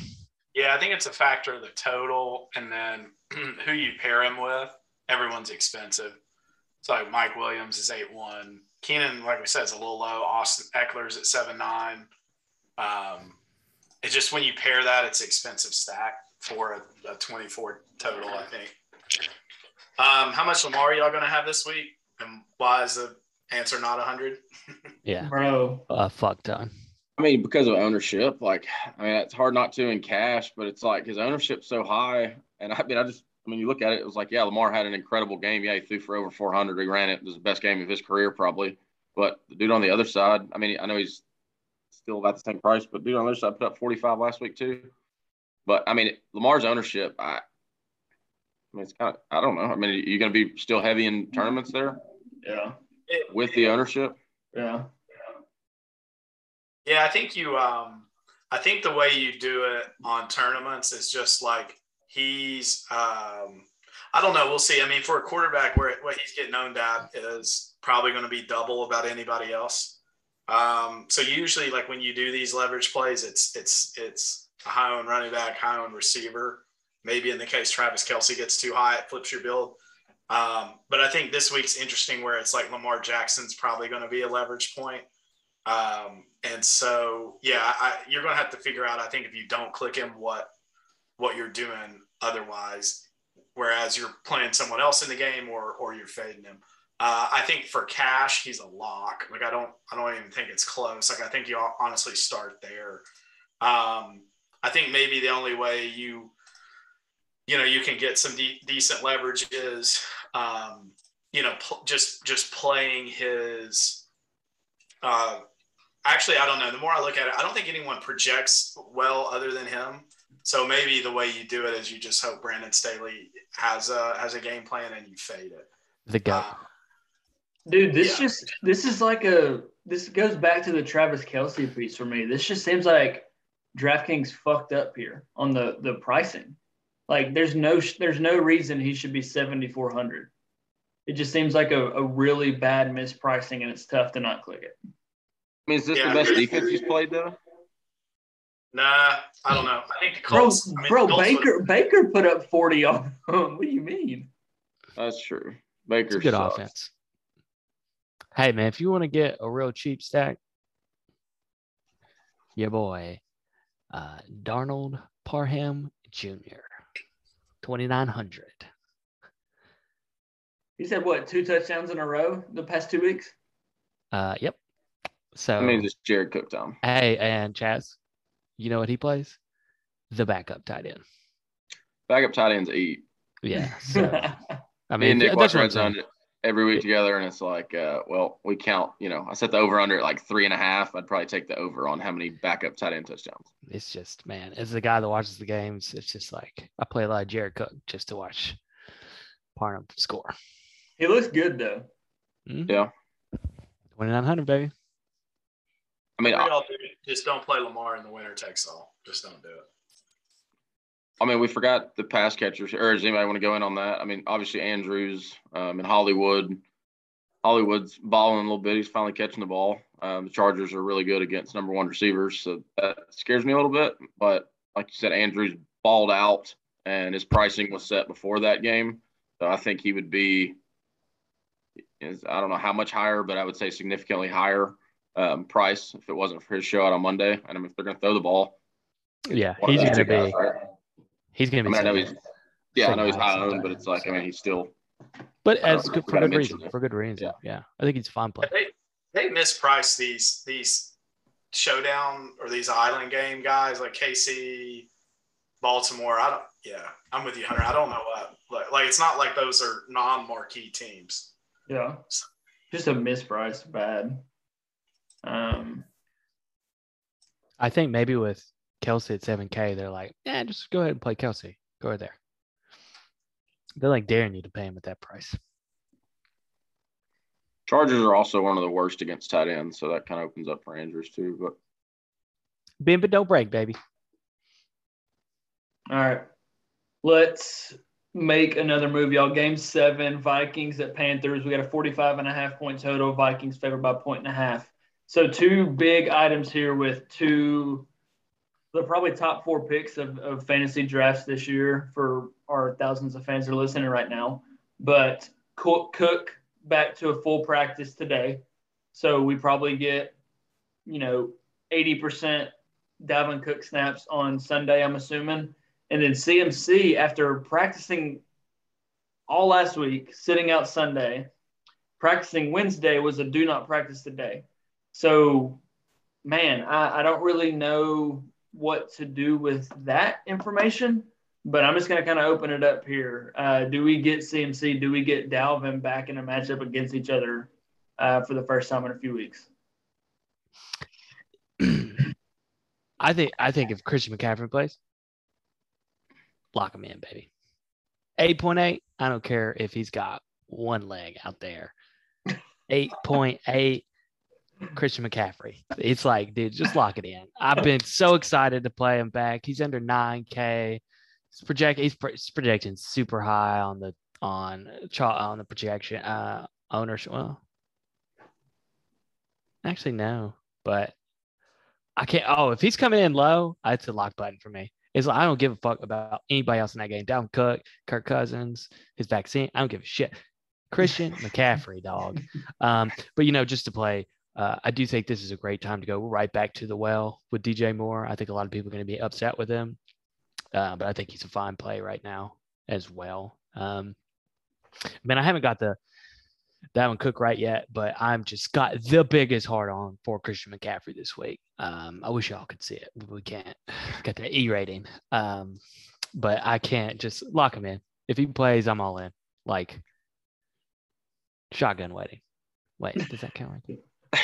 Yeah, I think it's a factor of the total and then who you pair him with. Everyone's expensive. So like Mike Williams is eight one. Keenan, like we said, is a little low. Austin Ekeler's at seven nine. Um, it's just when you pair that, it's expensive stack for a, a twenty four total. I think. Um, how much Lamar are y'all gonna have this week, and why is the answer not hundred? yeah, Bro, a fuck ton. I mean, because of ownership, like, I mean, it's hard not to in cash, but it's like his ownership's so high. And I mean, I just, I mean, you look at it, it was like, yeah, Lamar had an incredible game. Yeah, he threw for over 400. He ran it. It was the best game of his career, probably. But the dude on the other side, I mean, I know he's still about the same price, but dude on the other side put up 45 last week, too. But I mean, Lamar's ownership, I, I mean, it's kind of, I don't know. I mean, are you going to be still heavy in tournaments there yeah, with the ownership? yeah. Yeah, I think you. Um, I think the way you do it on tournaments is just like he's. Um, I don't know. We'll see. I mean, for a quarterback, where what he's getting owned at is probably going to be double about anybody else. Um, so usually, like when you do these leverage plays, it's it's it's a high on running back, high on receiver. Maybe in the case Travis Kelce gets too high, it flips your build. Um, but I think this week's interesting where it's like Lamar Jackson's probably going to be a leverage point. Um, and so, yeah, I, you're going to have to figure out, I think, if you don't click him, what what you're doing otherwise. Whereas you're playing someone else in the game, or or you're fading him. Uh, I think for cash, he's a lock. Like I don't, I don't even think it's close. Like I think you honestly start there. Um, I think maybe the only way you, you know, you can get some de- decent leverage is, um, you know, pl- just just playing his. Uh, actually, I don't know. The more I look at it, I don't think anyone projects well other than him. So maybe the way you do it is you just hope Brandon Staley has a has a game plan and you fade it. The guy. Uh, Dude, this Yeah. just this is like a this goes back to the Travis Kelce piece for me. This just seems like DraftKings fucked up here on the the pricing. Like there's no there's no reason he should be 7400. It just seems like a, a really bad mispricing and it's tough to not click it. I mean, is this Yeah. the best defense he's played, though? nah, I don't know. I think the Bro, I mean, bro the Colts would- Baker Baker put up 40 on him. What do you mean? That's true. It's Baker good sucks. offense. Hey man, if you want to get a real cheap stack, your boy, uh, Donald Parham Jr. Twenty nine hundred. He said what, two touchdowns in a row the past two weeks? Uh, yep. So I mean, just Jared Cook time. hey, and Chaz, you know what he plays? The backup tight end. Backup tight ends eat. Yeah. So I Me and mean, Nick that's watch Red Zone every week together, and it's like, uh, well, we count. You know, I set the over under at like three and a half. I'd probably take the over on how many backup tight end touchdowns. It's just man, as the guy that watches the games, it's just like I play a lot of Jared Cook just to watch Parham score. he looks good though. Yeah. Twenty nine hundred, baby. I mean, I? Just don't play Lamar in the winter takes all. Just don't do it. I mean, we forgot the pass catchers. Or does anybody want to go in on that? I mean, obviously Andrews um, and Hollywood. Hollywood's balling a little bit. He's finally catching the ball. Um, the Chargers are really good against number one receivers, so that scares me a little bit. But like you said, Andrews balled out, and his pricing was set before that game. So I think he would be, is I don't know how much higher, but I would say significantly higher um, price if it wasn't for his show out on Monday. And I mean, if they're going to throw the ball, Yeah, he's those gonna two guys, be right? he's gonna I be. mean, I know he's yeah, I know he's second high highest owned, but it's like I mean, he's still but as know, good for good mention reason. that. For good reason. Yeah. Yeah. I think he's a fine play. They they misprice these these showdown or these island game guys like KC, Baltimore. I don't. Yeah, I'm with you, Hunter. I don't know what like, like it's not like those are non-marquee teams. Yeah. Just a mispriced bad. Um I think maybe with Kelce at seven K, they're like, yeah, just go ahead and play Kelce. Go right there. They're like daring you to pay him at that price. Chargers are also one of the worst against tight ends, so that kind of opens up for Andrews too. But Bend but don't break, baby. All right. Let's make another move, y'all. Game seven, Vikings at Panthers. We got a 45 and a half point total. Vikings favored by point and a half. So two big items here with two the probably top four picks of, of fantasy drafts this year for our thousands of fans that are listening right now. But Cook back to a full practice today. So we probably get, you know, 80% Dalvin Cook snaps on Sunday, I'm assuming. And then CMC, after practicing all last week, sitting out Sunday, practicing Wednesday was a do not practice today. So, man, I, I don't really know what to do with that information, but I'm just going to kind of open it up here. Uh, do we get CMC? Do we get Dalvin back in a matchup against each other uh, for the first time in a few weeks? I think I think if Christian McCaffrey plays, lock him in, baby. 8.8, I don't care if he's got one leg out there. 8.8 Christian McCaffrey. It's like, dude, just lock it in. I've been so excited to play him back. He's under 9K. He's project he's, he's projecting super high on the on on the projection uh ownership. Well, actually no, but I can't. Oh, if he's coming in low, it's a lock button for me. It's like I don't give a fuck about anybody else in that game. Dalvin Cook, Kirk Cousins, his vaccine. I don't give a shit. Christian McCaffrey, dog. Um, but you know, just to play, uh, I do think this is a great time to go right back to the well with DJ Moore. I think a lot of people are going to be upset with him, uh, but I think he's a fine play right now as well. Um, man, I haven't got the that one Cook right yet, but I'm just got the biggest heart on for Christian McCaffrey this week. Um, I wish y'all could see it, we can't. Got the E rating, um, but I can't just lock him in. If he plays, I'm all in. Like shotgun wedding. Wait, does that count right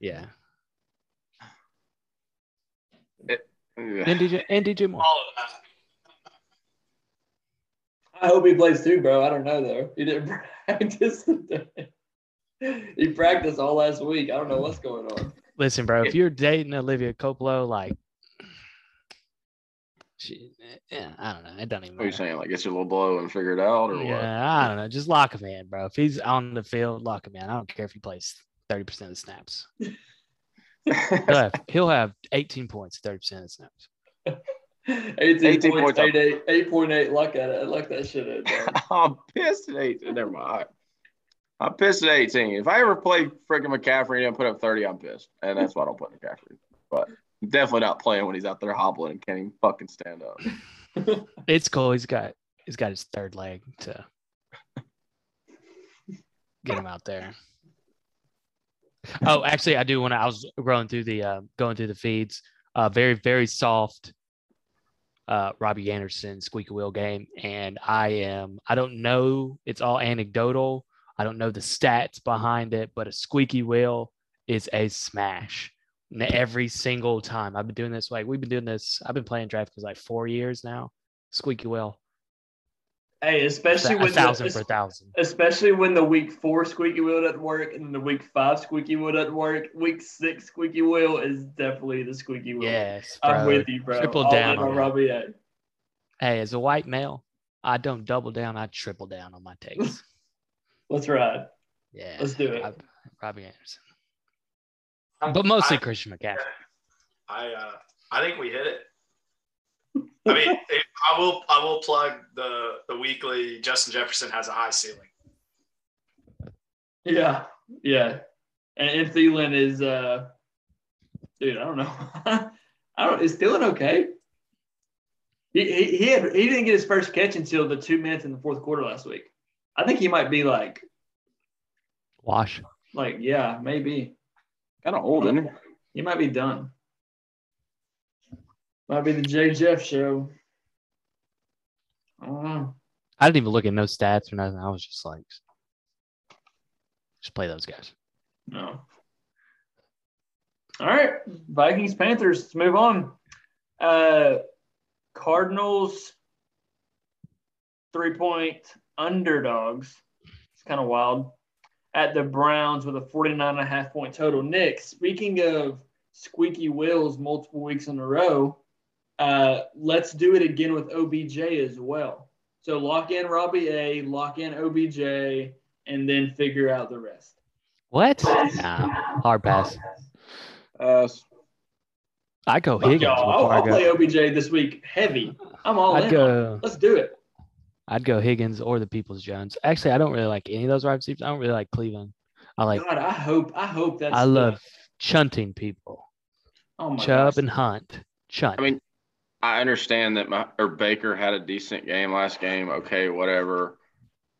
yeah. It, And DJ and DJ Moore. All of that. I hope he plays too, bro. I don't know though. He didn't practice today. He practiced all last week. I don't know what's going on. Listen, bro, if you're dating Olivia Culpo, like, she, eh, yeah, I don't know. It doesn't even what are you matter. saying? Like, get your little blow and figure it out, or what? Yeah, I don't know. Just lock him in, bro. If he's on the field, lock him in. I don't care if he plays 30% of the snaps. He'll have, he'll have 18 points, 30% of the snaps. 18, 18 points, points. 8, 8, 8.8. Look at it. Look that shit in. I'm pissed at 18. Never mind. I'm pissed at 18. If I ever play freaking McCaffrey and put up 30, I'm pissed. And that's why I don't play McCaffrey. But definitely not playing when he's out there hobbling and can't even fucking stand up. It's cool. He's got he's got his third leg to get him out there. Oh, actually, I do want to. I was going through the uh, going through the feeds. Uh, very very soft. Uh, Robbie Anderson squeaky wheel game, and I am. I don't know. It's all anecdotal. I don't know the stats behind it, but a squeaky wheel is a smash. Every single time I've been doing this, like we've been doing this. I've been playing draft for like four years now. Squeaky wheel, hey, especially a when thousand the, for a thousand. especially when the week four squeaky wheel doesn't work and the week five squeaky wheel doesn't work. Week six squeaky wheel is definitely the squeaky wheel. Yes, I'm with you, bro. Triple All down on. Robbie. A. Hey, as a white male, I don't double down. I triple down on my takes. Let's ride. Yeah, Let's do it. Rob- Robbie Anderson, but mostly Christian McCaffrey. I uh, I think we hit it. I mean, it, I will I will plug the the weekly. Justin Jefferson has a high ceiling. Yeah, yeah. And, and Thielen is, uh, dude, I don't know. I don't. Is Thielen okay? He, he, he, had, he didn't get his first catch until the two minutes in the fourth quarter last week. I think he might be like, Wash. like yeah, maybe Kind of old, isn't he? he might be done. Might be the J Jeff show. I don't know. I didn't even look at no stats or nothing. I was just like, just play those guys. No. All right, Vikings Panthers. Let's move on. Uh, Cardinals three point underdogs. It's kind of wild. At the Browns with a 49 and a half point total. Nick, speaking of squeaky wheels multiple weeks in a row, Uh, let's do it again with OBJ as well. So lock in Robbie A, lock in OBJ, and then figure out the rest. What? Nah, hard pass. Uh, I go Fuck Higgins y'all. I'll, before I I'll play. OBJ this week heavy. I'm all I'd in. go. Let's do it. I'd go Higgins or the Peoples-Jones. Actually, I don't really like any of those wide receivers. I don't really like Cleveland. I like. God, I hope. I hope that's. I the- love chunting people. Oh my Chubb gosh. and Hunt. Chunt. I mean, I understand that my or Baker had a decent game last game. Okay, whatever.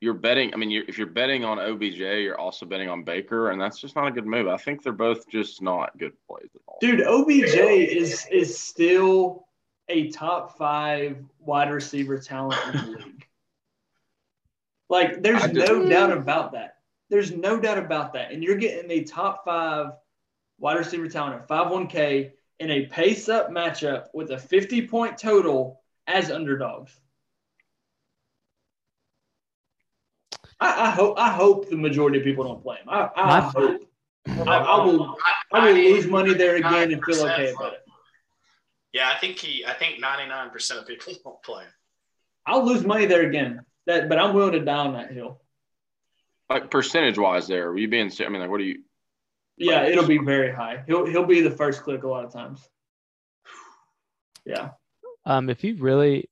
You're betting. I mean, you're, if you're betting on OBJ, you're also betting on Baker, and that's just not a good move. I think they're both just not good plays at all. Dude, OBJ is is still a top five wide receiver talent in the league. Like, there's just- no doubt mm. about that. There's no doubt about that. And you're getting a top five wide receiver talent at 5-1K in a pace up matchup with a 50 point total as underdogs. I, I hope I hope the majority of people don't play him. I, I My- hope. I, I will I will lose money there again and feel okay about it. Yeah, I think he. I think 99 percent of people won't play him. I'll lose money there again. That, but I'm willing to die on that hill. Like percentage wise, there, were you being? I mean, like, what do you? Yeah, it'll be very high. He'll he'll be the first click a lot of times. Yeah. Um, if you really,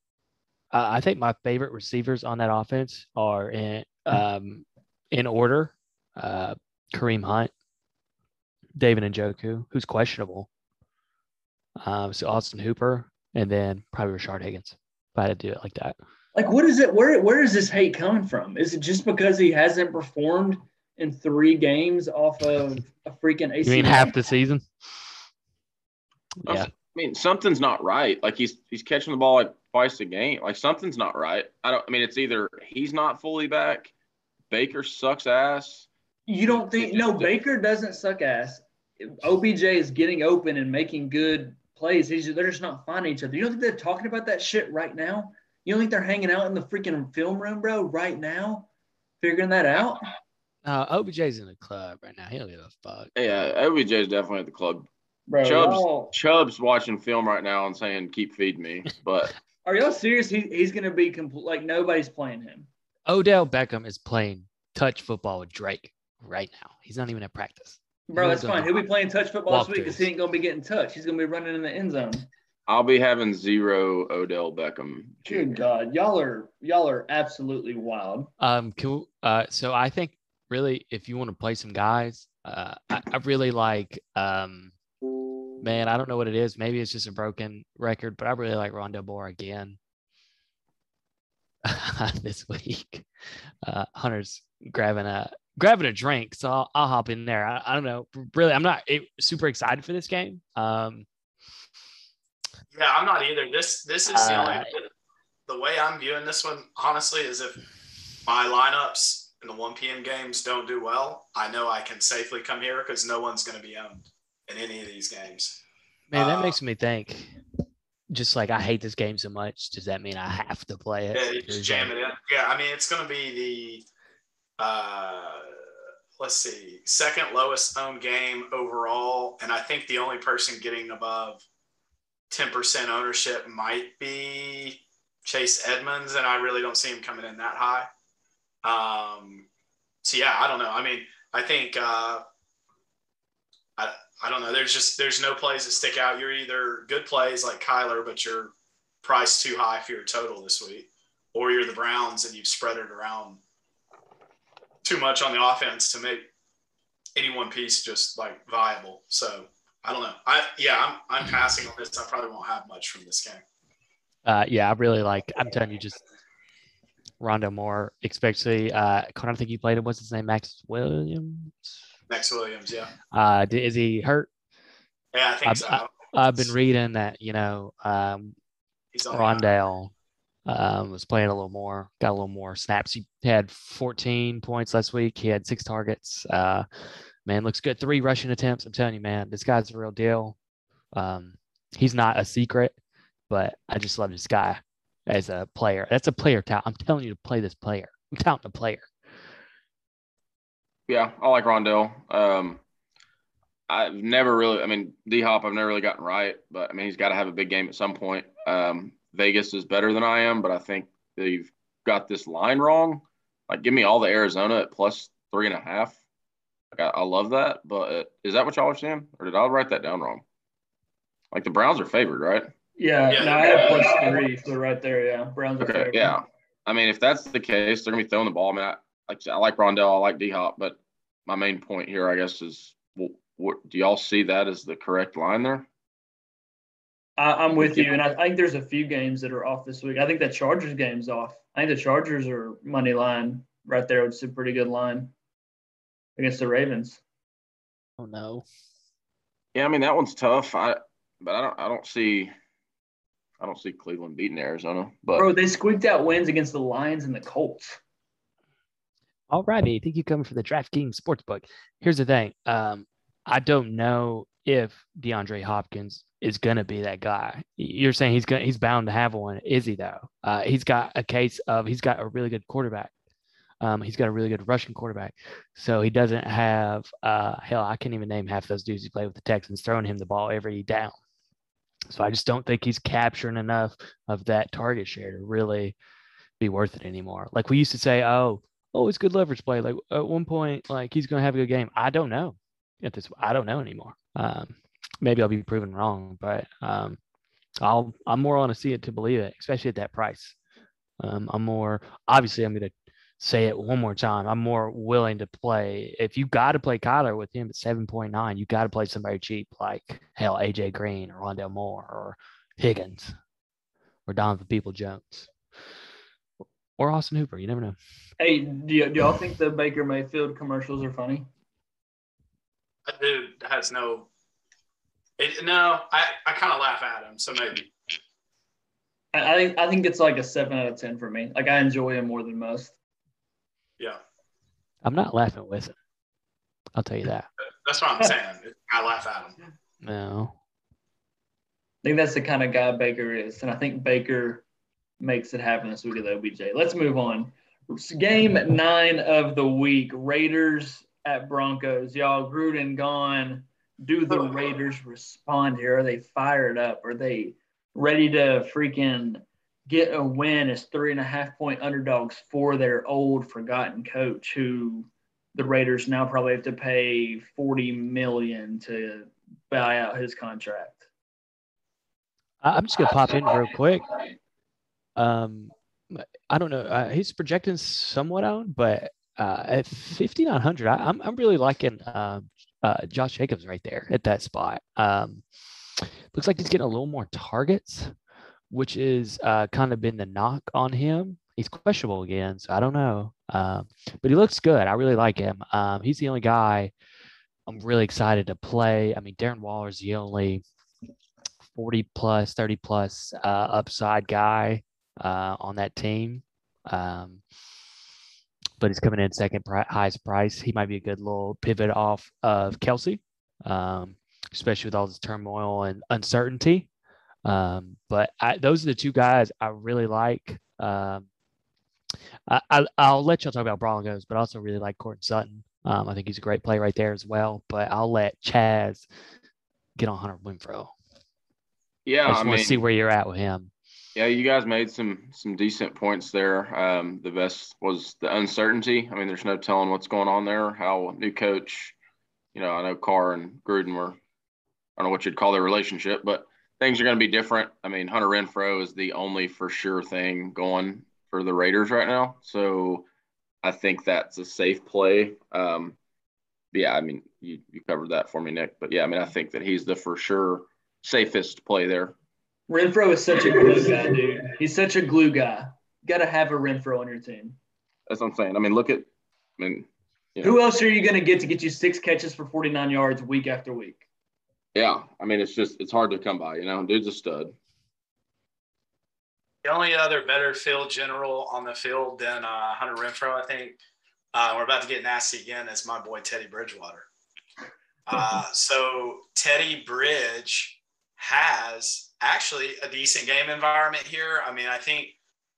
uh, I think my favorite receivers on that offense are in um in order. Uh, Kareem Hunt, David Njoku, who's questionable. Um, so Austin Hooper, and then probably Rashard Higgins. If I had to do it like that. Like, what is it? Where where is this hate coming from? Is it just because he hasn't performed in three games off of a freaking ACL? You mean half the season? I'm Yeah. s- I mean, something's not right. Like he's he's catching the ball like twice a game. Like something's not right. I don't. I mean, it's either he's not fully back, Baker sucks ass. You don't think? No, Baker doesn't suck ass. OBJ is getting open and making good plays. He's, they're just not finding each other. You don't think they're talking about that shit right now? You don't think they're hanging out in the freaking film room, bro, right now, figuring that out? Uh, OBJ's in the club right now. He don't give a fuck. Yeah, OBJ is definitely at the club. Bro, Chubb's- y'all- Chubb's watching film right now and saying, "Keep feeding me." But are y'all serious? He, he's going to be complete. Like nobody's playing him. Odell Beckham is playing touch football with Drake right now. He's not even at practice. Bro, He'll that's fine. He'll be playing touch football this week because he ain't going to be getting touch. He's going to be running in the end zone. I'll be having zero Odell Beckham. Good God, y'all are y'all are absolutely wild. Um, can, uh, so I think really, if you want to play some guys, uh, I, I really like, um, man, I don't know what it is. Maybe it's just a broken record, but I really like Rondale Moore again this week. Uh, Hunter's grabbing a grabbing a drink, so I'll, I'll hop in there. I, I don't know, really, I'm not super excited for this game. Um, Yeah, I'm not either. This this is the Uh, only the way I'm viewing this one, honestly, is if my lineups in the 1 p.m. games don't do well, I know I can safely come here because no one's going to be owned in any of these games. man, that Uh, makes me think. Just like I hate this game so much, does that mean I have to play it? Yeah, just jam uh, it in. Yeah, I mean, it's going to be the, uh, let's see, second lowest owned game overall. And I think the only person getting above 10% ownership might be Chase Edmonds. And I really don't see him coming in that high. Um, so, yeah, I don't know. I mean, I think, uh, I, I don't know. There's just, there's no plays that stick out. You're either good plays like Kyler, but you're priced too high for your total this week, or you're the Browns and you've spread it around too much on the offense to make any one piece just like viable. So I don't know. I yeah, I'm I'm passing on this. I probably won't have much from this game. Uh, yeah, I really like. I'm telling you, just Rondale Moore, especially. Uh, I think you played him. What's his name? Maxx Williams. Maxx Williams, yeah, Uh, is he hurt? yeah, I think I- so. I've been reading that you know um, Rondale um, was playing a little more, got a little more snaps. He had 14 points last week. He had six targets. Uh, man, looks good. Three rushing attempts. I'm telling you, man, this guy's a real deal. Um, he's not a secret, but I just love this guy as a player. That's a player tout. I'm telling you to play this player. I'm touting the player. yeah, I like Rondale. Um, I've never really, I mean, D Hop, I've never really gotten right, but I mean, he's got to have a big game at some point. Um, Vegas is better than I am, but I think they've got this line wrong. Like, give me all the Arizona at plus three and a half. Like, I, I love that, but is that what y'all are saying, or did I write that down wrong? Like, the Browns are favored, right? Yeah, yeah no, I have plus three, so right there, yeah, Browns are okay, favored. Yeah, I mean, if that's the case, they're gonna be throwing the ball. I mean, I, like I like Rondale, I like D Hop, but my main point here, I guess, is well, what do y'all see that as the correct line there? I, am with you, and I, I, think there's a few games that are off this week. I think that Chargers game's off. I think the Chargers are money line right there, which is a pretty good line against the Ravens. Oh no. Yeah, I mean that one's tough. I but I don't I don't see I don't see Cleveland beating Arizona. But bro, they squeaked out wins against the Lions and the Colts. All righty. Thank you coming for the DraftKings Sportsbook. Here's the thing. Um, I don't know if DeAndre Hopkins is going to be that guy. You're saying he's gonna he's bound to have one. Is he though? Uh, he's got a case of he's got a really good quarterback. Um, he's got a really good rushing quarterback. So he doesn't have uh, hell, I can't even name half those dudes he played with the Texans throwing him the ball every down. So I just don't think he's capturing enough of that target share to really be worth it anymore. Like we used to say, oh, oh, it's good leverage play. Like at one point, like he's going to have a good game. I don't know. At this, I don't know anymore. Um, maybe I'll be proven wrong, but um, I'll I'm more on to see it to believe it, especially at that price. Um, I'm more obviously I'm going to say it one more time. I'm more willing to play. If you got to play Kyler with him at 7.9, you got to play somebody cheap like hell AJ Green or Rondale Moore or Higgins or Donovan People Jones or Austin Hooper. You never know. Hey, do, y- do y'all think the Baker Mayfield commercials are funny? That dude has no. It, no, I, I kind of laugh at him, so maybe. I, I think I think it's like a seven out of ten for me. Like I enjoy him more than most. Yeah. I'm not laughing with him. I'll tell you that. That's what I'm saying. I laugh at him. No. I think that's the kind of guy Baker is, and I think Baker makes it happen this week the OBJ. Let's move on. Game nine of the week: Raiders at Broncos. Y'all, Gruden gone. Do the oh, Raiders respond here? Are they fired up? Are they ready to freaking get a win as three and a half point underdogs for their old forgotten coach who the Raiders now probably have to pay 40 million to buy out his contract. I'm just gonna pop in real quick. Um, I don't know. Uh, he's projecting somewhat on, but uh, at 5900, I, I'm I'm really liking uh, uh, Josh Jacobs right there at that spot. Um, looks like he's getting a little more targets which is uh, kind of been the knock on him. He's questionable again, so I don't know. Um, but he looks good. I really like him. Um, he's the only guy I'm really excited to play. I mean, Darren Waller is the only 40 plus, 30 plus uh, upside guy uh, on that team. Um, but he's coming in second pri- highest price. He might be a good little pivot off of Kelce, um, especially with all this turmoil and uncertainty. Um, but I, those are the two guys I really like. Um, I, will let y'all talk about Broncos, but I also really like Courtland Sutton. Um, I think he's a great play right there as well. But I'll let Chaz get on Hunter Renfrow. Yeah, I just I want to see where you're at with him. Yeah, you guys made some some decent points there. Um, the best was the uncertainty. I mean, there's no telling what's going on there. How new coach, you know, I know Carr and Gruden were, I don't know what you'd call their relationship, but things are going to be different. I mean, Hunter Renfrow is the only for sure thing going for the Raiders right now. So I think that's a safe play. Um, yeah, I mean, you, you covered that for me, Nick. But yeah, I mean, I think that he's the for sure safest play there. Renfrow is such a glue guy, dude. He's such a glue guy. Got to have a Renfrow on your team. That's what I'm saying. I mean, look at, I mean, you know. who else are you going to get to get you six catches for 49 yards week after week? Yeah, I mean, it's just it's hard to come by. You know, dude's a stud. The only other better field general on the field than uh, Hunter Renfrow, I think, uh, we're about to get nasty again, is my boy Teddy Bridgewater. Uh, so Teddy Bridge has actually a decent game environment here. I mean, I think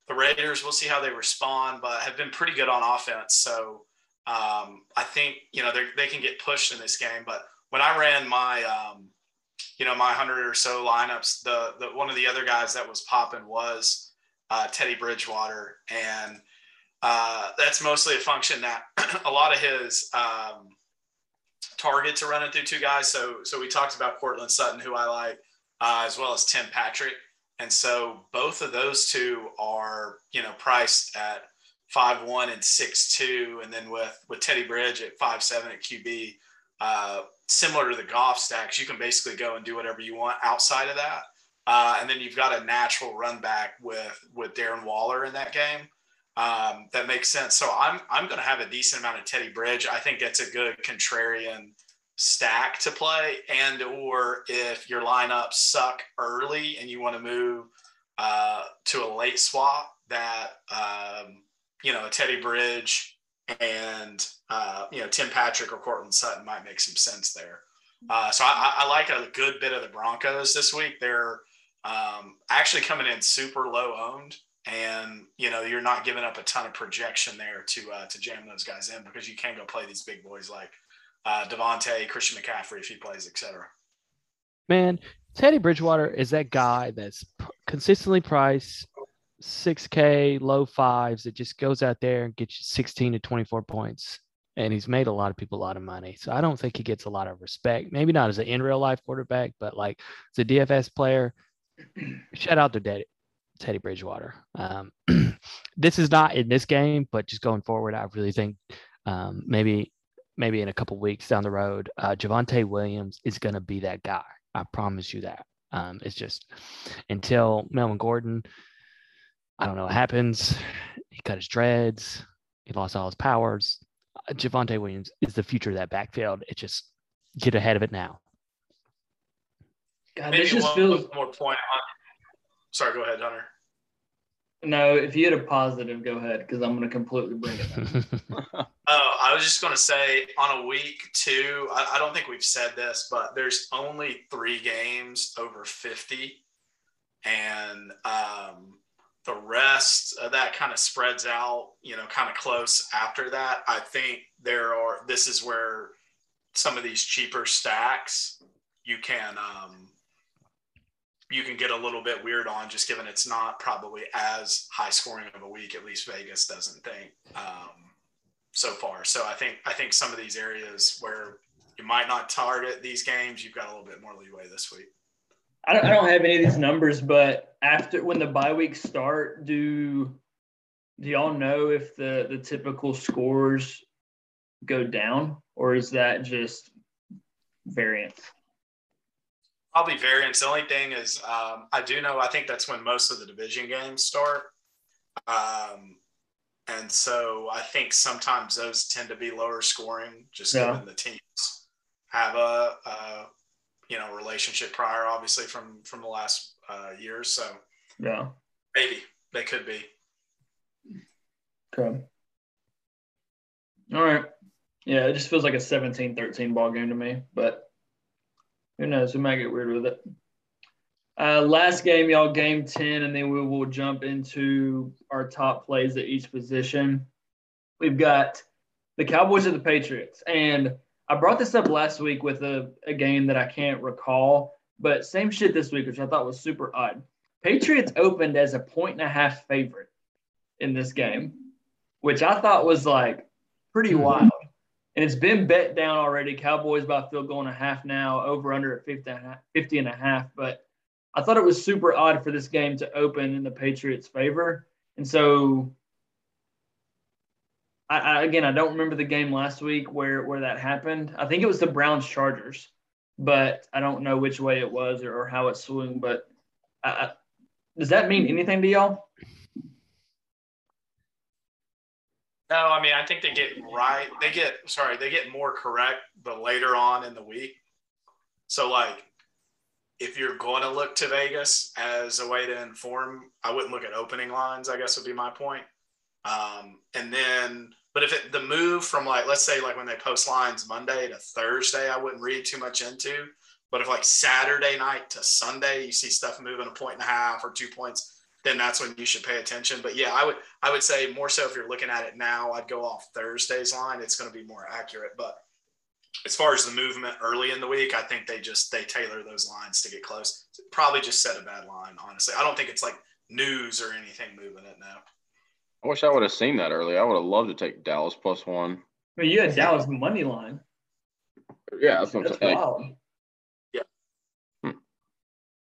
the Raiders, we'll see how they respond, but have been pretty good on offense. So um, I think, you know, they can get pushed in this game, but when I ran my, um, you know, my hundred or so lineups, the the one of the other guys that was popping was uh, Teddy Bridgewater, and uh, that's mostly a function that a lot of his um, targets are running through two guys. So so we talked about Courtland Sutton, who I like, uh, as well as Tim Patrick, and so both of those two are you know priced at five one and six two, and then with with Teddy Bridge at five seven at QB. Uh, similar to the Goff stacks, you can basically go and do whatever you want outside of that. Uh, and then you've got a natural run back with with Darren Waller in that game. Um, that makes sense. So I'm I'm going to have a decent amount of Teddy Bridge. I think that's a good contrarian stack to play. And or if your lineups suck early and you want to move uh, to a late swap, that um, you know a Teddy Bridge and uh, you know Tim Patrick or Courtland Sutton might make some sense there. Uh, so I, I, like a good bit of the Broncos this week. They're um, actually coming in super low owned, and you know you're not giving up a ton of projection there to uh, to jam those guys in because you can go play these big boys like uh, Davante, Christian McCaffrey if he plays, etc. Man, Teddy Bridgewater is that guy that's consistently priced 6K, low fives. It just goes out there and gets you 16 to 24 points. And he's made a lot of people a lot of money. So I don't think he gets a lot of respect. Maybe not as an in real life quarterback, but like as a DFS player, shout out to Teddy, Teddy Bridgewater. Um, this is not in this game, but just going forward, I really think um, maybe maybe in a couple weeks down the road, uh, Javonte Williams is going to be that guy. I promise you that. Um, it's just until Melvin Gordon I don't know what happens. He cut his dreads. He lost all his powers. Uh, Javonte Williams is the future of that backfield. It just get ahead of it now. God, Maybe this just feels more point on. Sorry, go ahead, Hunter. No, if you had a positive, go ahead because I'm going to completely bring it oh, I was just going to say on a week two, I, I, don't think we've said this, but there's only three games over 50. And um, the rest of that kind of spreads out, you know, kind of close after that. I think there are, this is where some of these cheaper stacks you can, um, you can get a little bit weird on just given it's not probably as high scoring of a week, at least Vegas doesn't think um, so far. So I think, I think some of these areas where you might not target these games, you've got a little bit more leeway this week. I don't, I don't have any of these numbers, but after when the bye weeks start, do do y'all know if the the typical scores go down, or is that just variance? Probably variance. The only thing is, um, I do know. I think that's when most of the division games start, um, and so I think sometimes those tend to be lower scoring, just yeah. given the teams have a, a you know relationship prior, obviously from from the last uh, years. So yeah, maybe they could be. Okay. All right. Yeah, it just feels like a 17-13 ball game to me, but who knows? We might get weird with it. Uh, last game, y'all, game 10, and then we will jump into our top plays at each position. We've got the Cowboys and the Patriots. And I brought this up last week with a, a game that I can't recall, but same shit this week, which I thought was super odd. Patriots opened as a point and a half favorite in this game, which I thought was like pretty mm-hmm. wild. And it's been bet down already. Cowboys by field goal and a half now, over under at 50 and, a half, 50 and a half. But I thought it was super odd for this game to open in the Patriots' favor. And so I, I, again, I don't remember the game last week where where that happened. I think it was the Browns Chargers, but I don't know which way it was or, or how it swung. But I, does that mean anything to y'all? No, I mean I think they get right. They get sorry, they get more correct the later on in the week. So like if you're going to look to Vegas as a way to inform, I wouldn't look at opening lines, I guess would be my point. Um, and then but if it, the move from like, let's say like when they post lines Monday to Thursday, I wouldn't read too much into. But if like Saturday night to Sunday, you see stuff moving a point and a half or two points, then that's when you should pay attention. But yeah, I would I would say more so if you're looking at it now, I'd go off Thursday's line. It's going to be more accurate. But as far as the movement early in the week, I think they just they tailor those lines to get close. Probably just set a bad line, honestly. I don't think it's like news or anything moving it now. I wish I would have seen that early. I would have loved to take Dallas plus one. I mean, you had Dallas money line. Yeah, that's what I'm That's saying. wild. Hmm.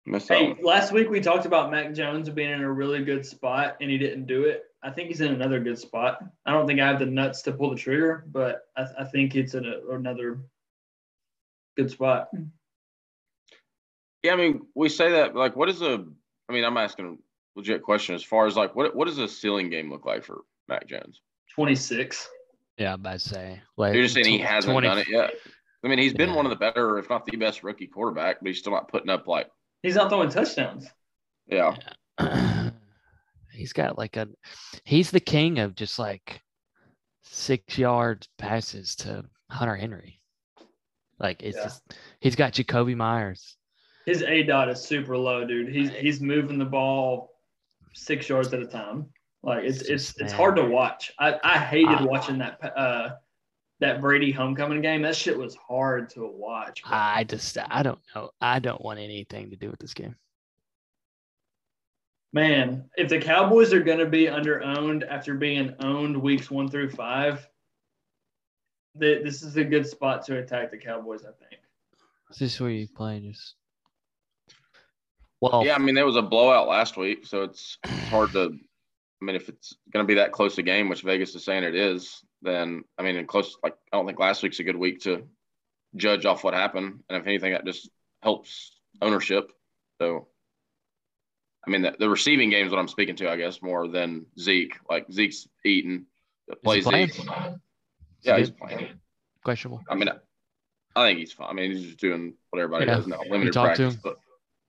Missed Hey, last week we talked about Mac Jones being in a really good spot and he didn't do it. I think he's in another good spot. I don't think I have the nuts to pull the trigger, but I, I think it's in a, another good spot. Yeah, I mean, we say that like, what is a? I mean, I'm asking a legit question as far as like, what what does a ceiling game look like for Mac Jones? 26. Yeah, I'm about to say. Like, You're just saying he hasn't 20 done it yet. I mean, he's been Yeah. one of the better, if not the best, rookie quarterback, but he's still not putting up like, He's not throwing touchdowns. yeah, he's got like a he's the king of just like six yard passes to Hunter Henry. Like it's Yeah. just he's got Jakobi Meyers. His A dot is super low, dude. He's he's moving the ball six yards at a time. Like it's It's it's it's hard to watch. I, I hated Ah. watching that uh that Brady homecoming game. That shit was hard to watch. bro. I just I don't know. I don't want anything to do with this game. Man, if the Cowboys are going to be under owned after being owned weeks one through five, th- this is a good spot to attack the Cowboys, I think. Is this where you playing just well yeah. I mean, there was a blowout last week, so it's it's hard to. I mean, if it's going to be that close a game, which Vegas is saying it is, then I mean, in close, like I don't think last week's a good week to judge off what happened, and if anything, that just helps ownership. So, I mean, the, the receiving game is what I'm speaking to, I guess, more than Zeke. Like Zeke's eating, plays playing? Zeke. Yeah, he's playing. questionable? I mean, I think he's fine. I mean, he's just doing what everybody Yeah. does now, limited practice. him? But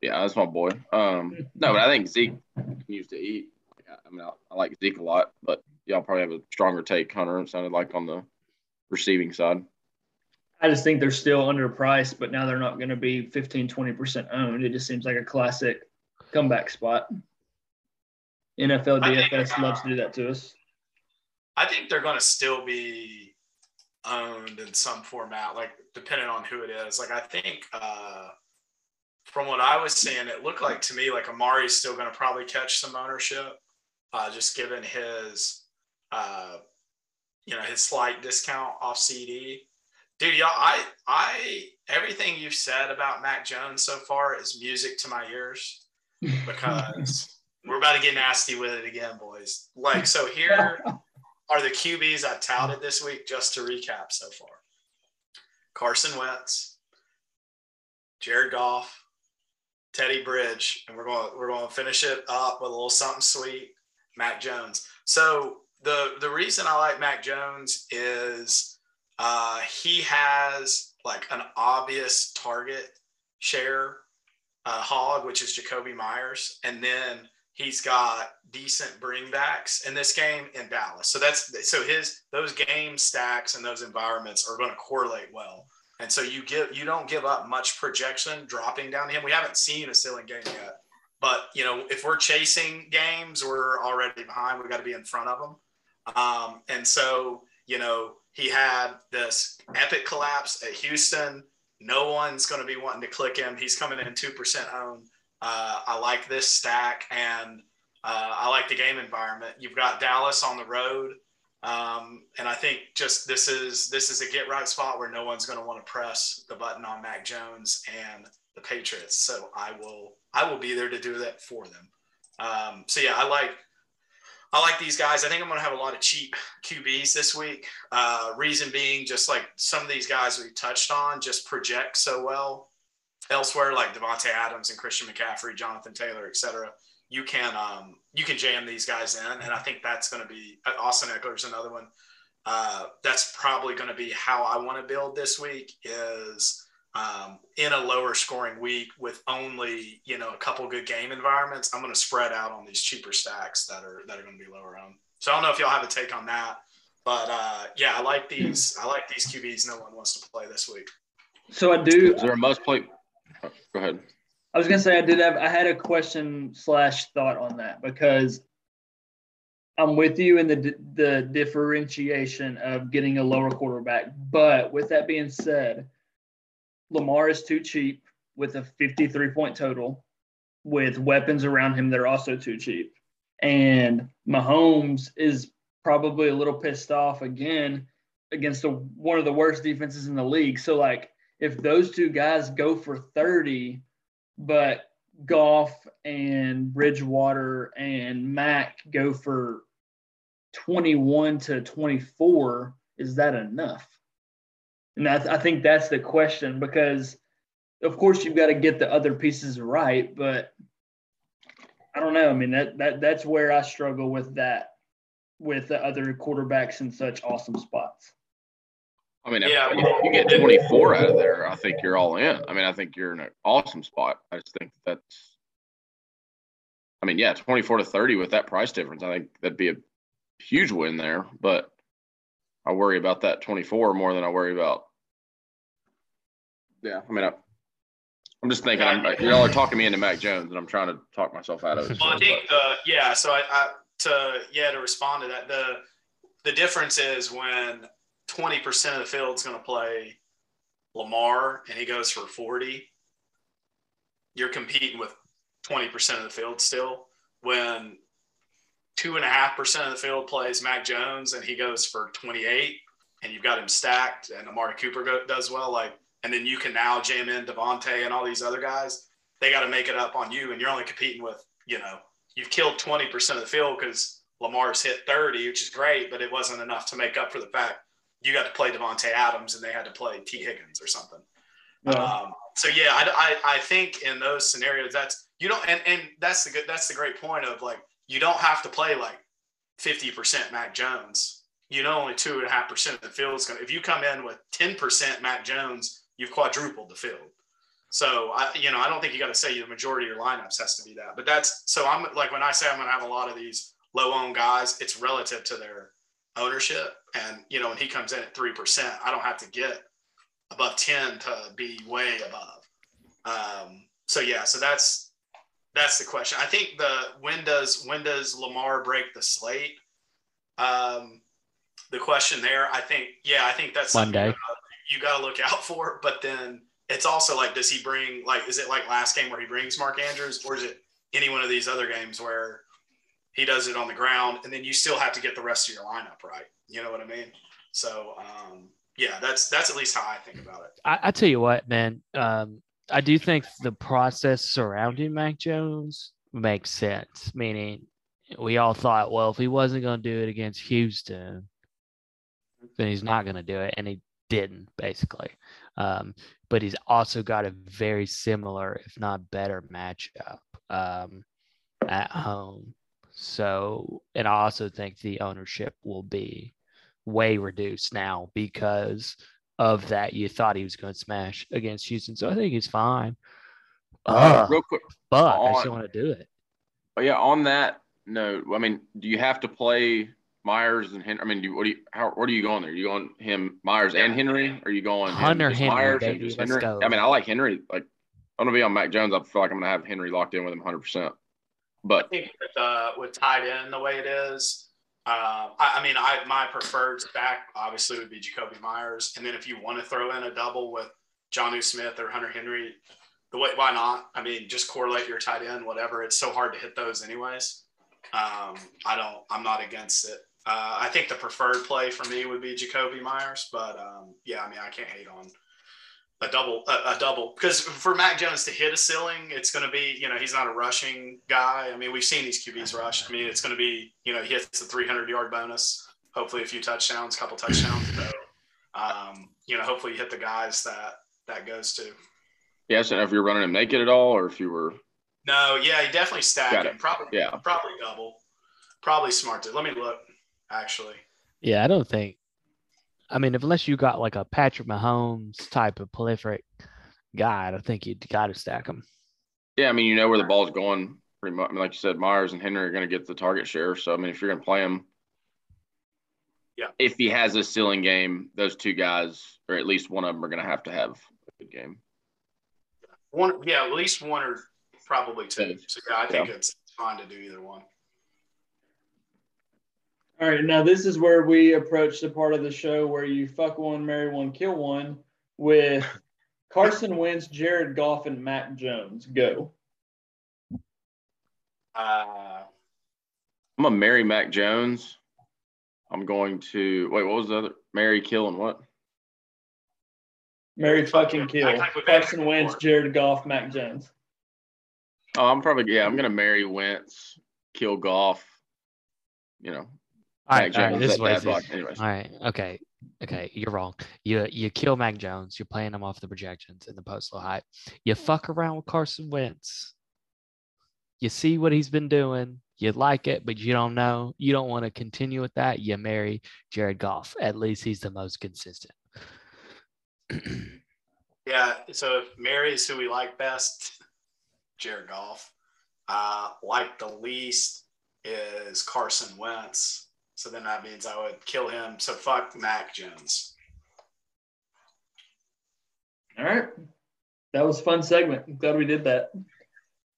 yeah, that's my boy. Um, no, but I think Zeke continues to eat. I mean, I, I like Zeke a lot, but y'all probably have a stronger take, Hunter. It sounded like on the receiving side. I just think they're still underpriced, but now they're not going to be 15, 20% owned. It just seems like a classic comeback spot. NFL I think, DFS uh, loves to do that to us. I think they're going to still be owned in some format, like depending on who it is. Like I think uh, from what I was seeing, it looked like to me like Amari's still going to probably catch some ownership, uh, just given his, uh, you know, his slight discount off CD. Dude, y'all, I, I, everything you've said about Mac Jones so far is music to my ears because we're about to get nasty with it again, boys. Like, so here are the QBs I touted this week, just to recap so far Carson Wentz, Jared Goff, Teddy Bridge, and we're going we're going to finish it up with a little something sweet, Mac Jones. So the the reason I like Mac Jones is uh, he has like an obvious target share uh, hog, which is Jakobi Meyers, and then he's got decent bringbacks in this game in Dallas. So that's so his those game stacks and those environments are going to correlate well. And so you give you don't give up much projection dropping down to him. We haven't seen a ceiling game yet, but you know if we're chasing games, we're already behind. We got to be in front of them. Um, and so you know he had this epic collapse at Houston. No one's going to be wanting to click him. He's coming in two percent own. Uh, I like this stack and uh, I like the game environment. You've got Dallas on the road, um, and I think just this is this is a get right spot where no one's going to want to press the button on Mac Jones and the Patriots. So I will I will be there to do that for them. Um, so yeah, I like I like these guys. I think I'm going to have a lot of cheap QBs this week. Uh, reason being, just like some of these guys we touched on, just project so well elsewhere, like Davante Adams and Christian McCaffrey, Jonathan Taylor, et cetera. You can um, you can jam these guys in, and I think that's going to be uh, Austin Ekeler's another one. Uh, that's probably going to be how I want to build this week. Is um, in a lower scoring week with only you know a couple good game environments, I'm going to spread out on these cheaper stacks that are that are going to be lower owned. So I don't know if y'all have a take on that, but uh, yeah, I like these. I like these QBs. No one wants to play this week. So I do. Is there a must play? oh, Go ahead. I was gonna say I did have I had a question slash thought on that because I'm with you in the the differentiation of getting a lower quarterback. But with that being said, Lamar is too cheap with a 53 point total, with weapons around him that are also too cheap. And Mahomes is probably a little pissed off again against the, one of the worst defenses in the league. So, like, if those two guys go for 30, but Goff and Bridgewater and Mac go for 21 to 24, is that enough? And I, th- I think that's the question because, of course, you've got to get the other pieces right, but I don't know. I mean, that, that that's where I struggle with that, with the other quarterbacks in such awesome spots. I mean, yeah, if you get 24 out of there, I think you're all in. I mean, I think you're in an awesome spot. I just think that's, I mean, yeah, 24 to 30 with that price difference, I think that'd be a huge win there. But I worry about that 24 more than I worry about. Yeah, I mean, I, I'm just thinking, I'm, y'all are talking me into Mac Jones, and I'm trying to talk myself out of it. Well, I think, uh, yeah. So I, I, to yeah, to respond to that, the the difference is when 20 percent of the field's going to play Lamar, and he goes for 40. You're competing with 20 percent of the field still. When two and a half percent of the field plays Mac Jones, and he goes for 28, and you've got him stacked, and Amari Cooper go, does well, like and then you can now jam in Davante and all these other guys. They got to make it up on you, and you're only competing with you know you've killed 20% of the field because Lamar's hit 30, which is great, but it wasn't enough to make up for the fact you got to play Davante Adams and they had to play Tee Higgins or something. Um, so yeah, I, I, I think in those scenarios that's you don't and, and that's the good that's the great point of like you don't have to play like 50% Mac Jones. You know only two and a half percent of the field is going to if you come in with 10% Mac Jones you've quadrupled the field. So I, you know, I don't think you got to say the majority of your lineups has to be that. But that's so I'm like when I say I'm going to have a lot of these low owned guys, it's relative to their ownership. And you know, when he comes in at three percent, I don't have to get above ten to be way above. Um, so yeah, so that's that's the question. I think the when does when does Lamar break the slate? Um, the question there, I think, yeah, I think that's Monday you got to look out for. But then it's also like, does he bring like, is it like last game where he brings Mark Andrews, or is it any one of these other games where he does it on the ground, and then you still have to get the rest of your lineup right? You know what I mean? So um, yeah, that's that's at least how I think about it. I, I tell you what, man. Um, I do think the process surrounding Mac Jones makes sense. Meaning, we all thought, well, if he wasn't going to do it against Houston, then he's not going to do it, and he didn't basically. Um, but he's also got a very similar, if not better, matchup um, at home. So, and I also think the ownership will be way reduced now because of that. You thought he was going to smash against Houston, so I think he's fine. Uh, real quick, but on, I still want to do it. But yeah, on that note, I mean, do you have to play Meyers and Henry. I mean, do, what do you? How? Where do you going there? Are you going him Meyers and Henry? Or are you going Hunter Henry? Meyers baby, and Henry? go. I mean, I like Henry. Like, I'm gonna be on Mac Jones. I feel like I'm gonna have Henry locked in with him 100. percent But I think with uh, with tight end the way it is, uh, I, I, mean, I my preferred stack obviously would be Jakobi Meyers, and then if you want to throw in a double with Jonnu Smith or Hunter Henry, the way why not? I mean, just correlate your tight end, whatever. It's so hard to hit those anyways. Um, I don't. I'm not against it. Uh, I think the preferred play for me would be Jakobi Meyers, but um, yeah, I mean, I can't hate on a double, a, a, double, because for Mac Jones to hit a ceiling, it's going to be, you know, he's not a rushing guy. I mean, we've seen these QBs rush. I mean, it's going to be, you know, he hits the 300 yard bonus, hopefully a few touchdowns, a couple touchdowns. So, um, you know, hopefully you hit the guys that that goes to. Yeah, so if you're running him naked at all, or if you were. No, yeah, he definitely stacked him. Probably, yeah, probably double. Probably smart to. Let me look actually. Yeah, I don't think. I mean, unless you got like a Patrick Mahomes type of prolific guy, I don't think you got to stack them. Yeah, I mean, you know where the ball's going pretty much. I mean, like you said, Meyers and Henry are going to get the target share. So, I mean, if you're going to play him, yeah, if he has a ceiling game, those two guys, or at least one of them, are going to have to have a good game. One, yeah, at least one or probably two. So, yeah, I think yeah. it's fine to do either one. All right, now this is where we approach the part of the show where you fuck one, marry one, kill one with Carson Wentz, Jared Goff, and Mac Jones. Go. Uh, I'm gonna marry Mac Jones. I'm going to wait. What was the other? Mary Kill and what? Marry fucking kill. Act like we've been Carson Wentz. Jared Goff, Mac Jones. Oh, I'm probably yeah. I'm gonna marry Wentz, kill Goff. You know, All Mac right, all right. Jones, This is that what bad this block. is. Anyways, All right. Okay. Okay. You're wrong. You you kill Mac Jones. You're playing him off the projections and the post low hype. You fuck around with Carson Wentz. You see what he's been doing. You like it, but you don't know. You don't want to continue with that. You marry Jared Goff. At least he's the most consistent. yeah. So if Mary is who we like best, Jared Goff. Uh, like the least is Carson Wentz. So then that means I would kill him. So fuck Mac Jones. All right. That was a fun segment. I'm glad we did that.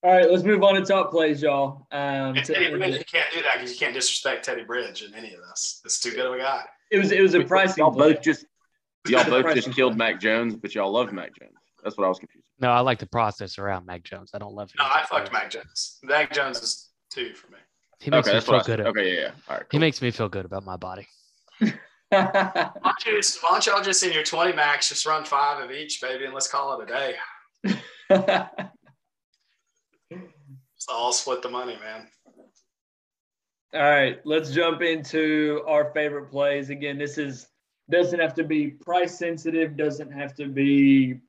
All right, let's move on to top plays, y'all. Um, And Teddy Bridge, you can't do that because you can't disrespect Teddy Bridge in any of this. It's too good of a guy. it was it was a pricing Y'all play. both just y'all both just killed play. Mac Jones, but y'all love Mac Jones. That's what I was confused. No, I like the process around Mac Jones. I don't love him. No, I fucked. Mac Jones. Mac Jones is two for me. He makes Okay, me feel good. said. Okay, yeah, yeah. All right. He makes me feel good about my body. Why don't, you, why don't y'all just in your 20 max just run five of each, baby, and let's call it a day. So I'll split the money, man. All right, let's jump into our favorite plays. Again, this is doesn't have to be price sensitive, doesn't have to be,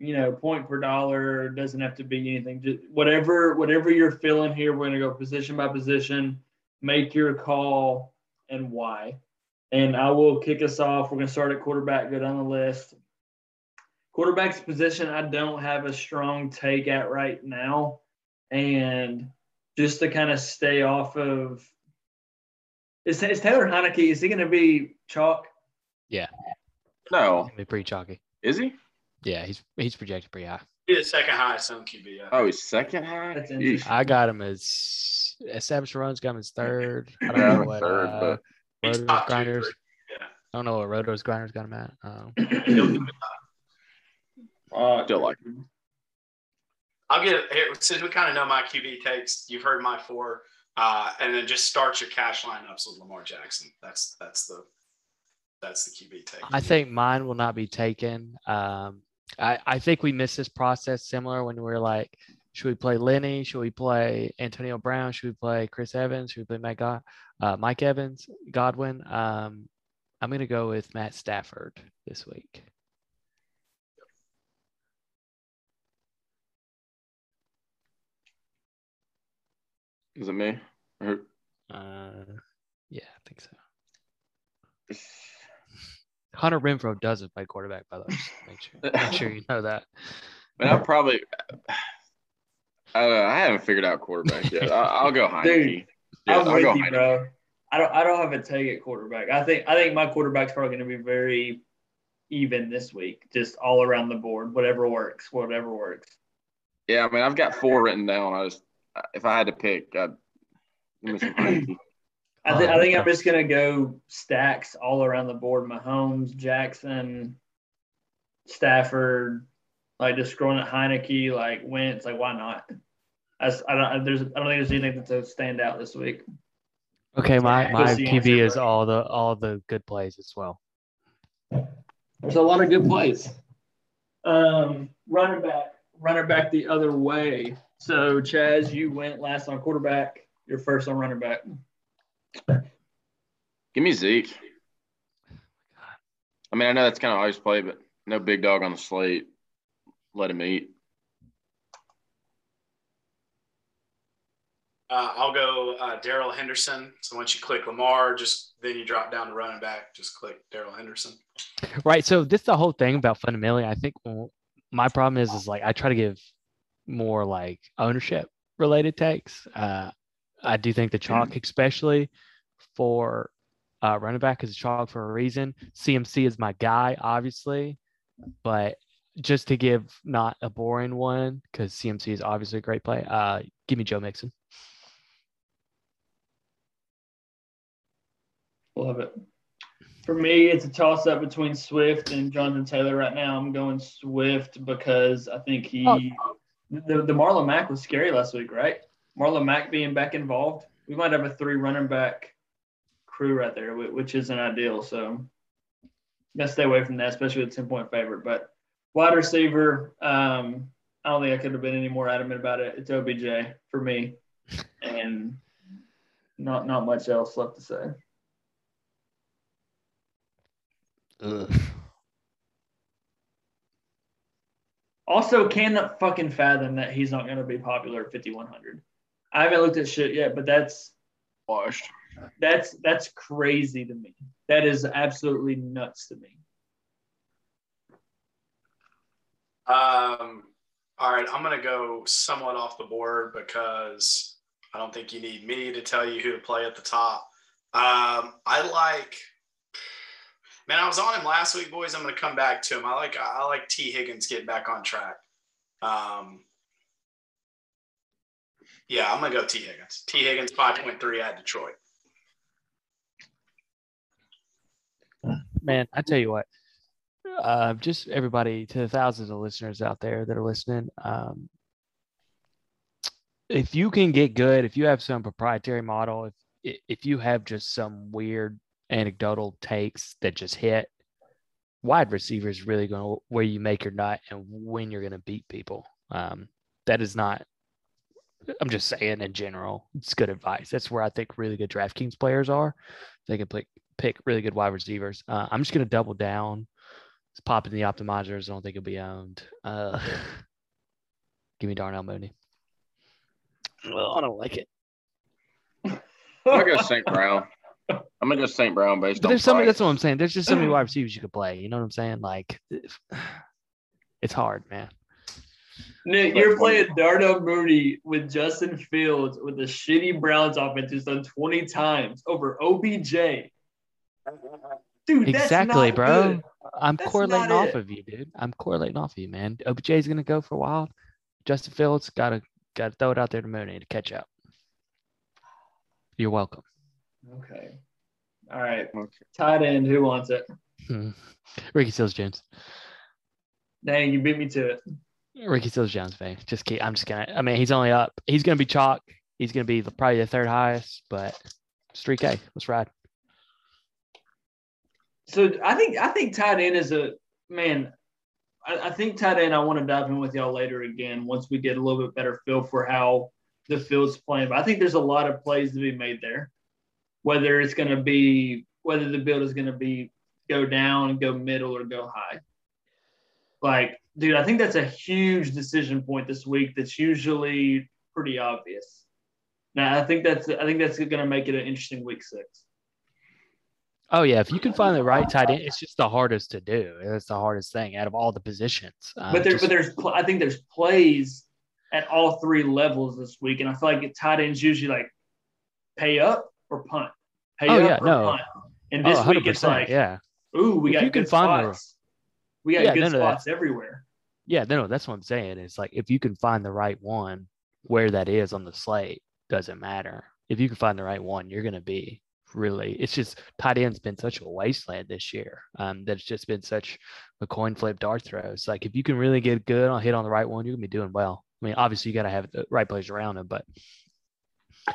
you know, point per dollar, doesn't have to be anything. Just whatever whatever you're feeling here, we're gonna go position by position, make your call and why. And I will kick us off. We're gonna start at quarterback, go down the list. Quarterback's position, I don't have a strong take at right now. And just to kind of stay off of is, is Taylor Heinicke, is he going to be chalk? Yeah. No, He'll be pretty chalky. is he? Yeah, he's he's projected pretty high. Be the second highest on QB. Oh, he's second high. That's Yeesh. interesting. I got him as established runs. Got him as third. I don't Yeah, know what third, uh, but He's Rotos top two, grinders. Yeah. I don't know what Rotos grinders got him at. Um, Uh, still like him. I'll get it here since we kind of know my QB takes. You've heard my four, uh, and then just start your cash lineups with Lamar Jackson. That's that's the that's the QB take. I think mine will not be taken. Um, I, I think we missed this process similar when we're like, should we play Lenny? Should we play Antonio Brown? Should we play Chris Evans? Should we play Mike, God, uh, Mike Evans, Godwin? Um, I'm going to go with Matt Stafford this week. Is it me? Or- Uh, yeah, I think so. Hunter Renfrow doesn't play quarterback, by the way. Just Make sure, make sure you know that. But I'll probably. I, don't know, I haven't figured out quarterback yet. I, I'll go Heinicke. Dude, Yeah, I'm I'll with go you, Heinicke. bro. I don't I don't have a take at quarterback. I think I think my quarterback's probably going to be very even this week, just all around the board. Whatever works, whatever works. Yeah, I mean, I've got four written down. I just, if I had to pick, I'd give me some Heinicke. I, th- I think I'm just gonna go stacks all around the board. Mahomes, Jackson, Stafford, like just scrolling at Heinicke, like Wentz, like why not? I, s- I don't. There's. I don't think there's anything that's a stand out this week. Okay, my, Yeah, my that's QB is bro. all the all the good plays as well. There's a lot of good plays. Um, running back, running back the other way. So Chaz, you went last on quarterback. You're first on running back. Give me Zeke. I mean, I know that's kind of ice play, but no big dog on the slate. Let him eat. Uh, I'll go uh, Darrell Henderson. So once you click Lamar, just then you drop down to running back. Just click Darrell Henderson. Right. So this is the whole thing about fundamentally. I think my problem is is like I try to give more like ownership related takes. Uh, I do think the chalk, especially for uh, running back, is a chalk for a reason. CMC is my guy, obviously, but just to give not a boring one because CMC is obviously a great play. Uh, give me Joe Mixon. Love it. For me, it's a toss up between Swift and Jonathan Taylor right now. I'm going Swift because I think he, Oh. the, the Marlon Mack was scary last week, right? Marlon Mack being back involved. We might have a three running back crew right there, which isn't ideal. So, gotta stay away from that, especially with 10 point favorite. But wide receiver, um, I don't think I could have been any more adamant about it. It's OBJ for me, and not not much else left to say. Ugh. Also, cannot fucking fathom that he's not going to be popular at 5100. I haven't looked at shit yet, but that's Washed. that's that's crazy to me. That is absolutely nuts to me. Um, all right, I'm gonna go somewhat off the board because I don't think you need me to tell you who to play at the top. Um, I like, man, I was on him last week, boys. I'm gonna come back to him. I like, I like Tee Higgins getting back on track. Um, yeah, I'm gonna go Tee Higgins. Tee Higgins 5.3 at Detroit. Man, I tell you what, uh, just everybody to the thousands of listeners out there that are listening. Um, if you can get good, if you have some proprietary model, if if you have just some weird anecdotal takes that just hit, wide receiver is really going to where you make your nut and when you're going to beat people. Um, that is not. I'm just saying in general, it's good advice. That's where I think really good DraftKings players are. They can pick pick really good wide receivers. Uh, I'm just going to double down. It's popping the optimizers. I don't think it'll be owned. Uh, give me Darnell Mooney. Well, I don't like it. I'm gonna go St. Brown. I'm gonna go St. Brown based But on there's so many. That's what I'm saying. There's just so many wide receivers you could play. You know what I'm saying? Like, it's hard, man. Nick, you're playing Darnell Mooney with Justin Fields with the shitty Browns offense who's done 20 times over OBJ. Dude, that's Exactly, not bro. good. I'm That's correlating off it. of you, dude. I'm correlating off of you, man. OBJ is gonna go for a while. Justin Fields gotta gotta throw it out there to Mooney to catch up. You're welcome. Okay. All right. Okay. Tight end. Who wants it? Hmm. Ricky Seals Jones. Dang, you beat me to it. Ricky Seals Jones, man. Just keep. I'm just gonna. I mean, he's only up. He's gonna be chalk. He's gonna be the, probably the third highest, but it's 3K. Let's ride. So I think I think tight end is a man. I, I think tight end. I want to dive in with y'all later again once we get a little bit better feel for how the field's playing. But I think there's a lot of plays to be made there. Whether it's going to be whether the build is going to be go down, go middle, or go high. Like, dude, I think that's a huge decision point this week. That's usually pretty obvious. Now, I think that's I think that's going to make it an interesting week six. Oh yeah, if you can find the right tight end, it's just the hardest to do. It's the hardest thing out of all the positions. Um, but there, just- but there's, I think there's plays at all three levels this week, and I feel like tight ends usually like pay up or punt, pay Oh, up yeah, or no. punt. And this oh, week it's like, yeah, ooh, we If got you can find the- spots. We got Yeah, good none of that. spots everywhere. yeah. No, that's what I'm saying. It's like if you can find the right one, where that is on the slate doesn't matter. If you can find the right one, you're gonna be really. It's just tight end's been such a wasteland this year. Um, that it's just been such a coin flip dart throw. It's like if you can really get good on hit on the right one, you're gonna be doing well. I mean, obviously you got to have the right players around him, but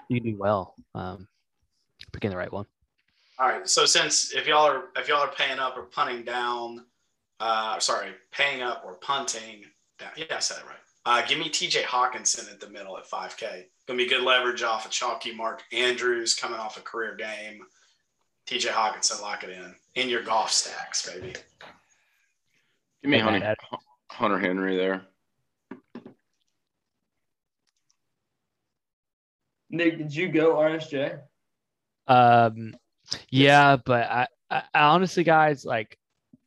you can do well um, picking the right one. All right. So since if y'all are if y'all are paying up or punting down, uh, sorry, paying up or punting down. Yeah, I said it right. Uh, give me TJ Hockenson at the middle at 5K. Gonna be good leverage off of chalky Mark Andrews coming off a career game. TJ Hockenson, lock it in in your golf stacks, baby. Give me Yeah, Hunter. Hunter Henry there. Nick, did you go RSJ? Um, yeah, but I, I, I honestly, guys, like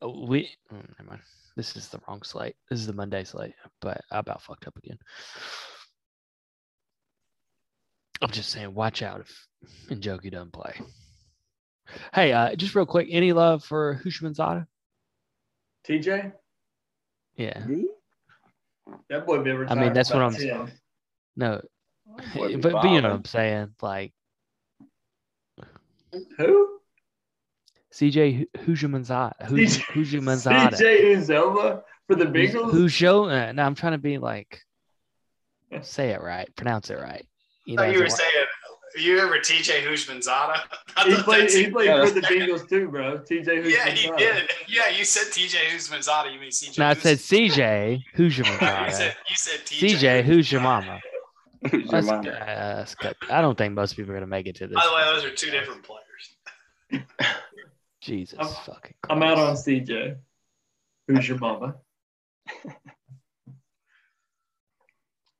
we. Oh, never mind. This is the wrong slate. This is the Monday slate, but I about fucked up again. I'm just saying, watch out if Njoku doesn't play. Hey, uh, just real quick, any love for Hushman Zada? TJ? Yeah, That boy been retired. I mean, that's what I'm- 10. no, but, but you know what. I'm saying. Like, Who? CJ Hujamanzada. CJ Hujamanzada. CJ Uzoma for the Bengals. Hujo. Uh, no, I'm trying to be like, say it right, pronounce it right. You I thought you were it's a- saying you ever TJ Houshmanzada? I He played. He played Yeah. for the Bengals too, bro. TJ. Yeah, he Houshmandzadeh. did. Yeah, you said TJ Houshmandzada. You mean CJ? No, it said CJ you said Hujamanzada. you said TJ. CJ, who's your mama? Who's your Let's, uh. I don't think most people are gonna make it to this. By the way, those are two different players. Jesus I'm- fucking. I'm out on CJ. Who's your mama?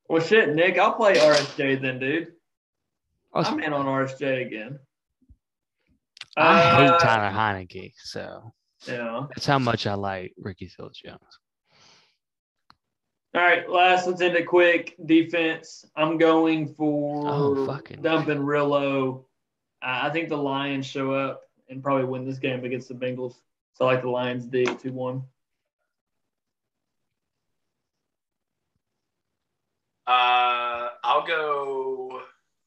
well, shit, Nick. I'll play RSJ then, dude. Was- I'm in on RSJ again. I Uh, hate Tyler Heinicke, so Yeah. that's how much I like Ricky Seals Jones. All right, last. Let's end it quick. Defense. I'm going for Oh, fucking- dumping real low. I think the Lions show up and probably win this game against the Bengals. So I like the Lions D two one. Uh, I'll go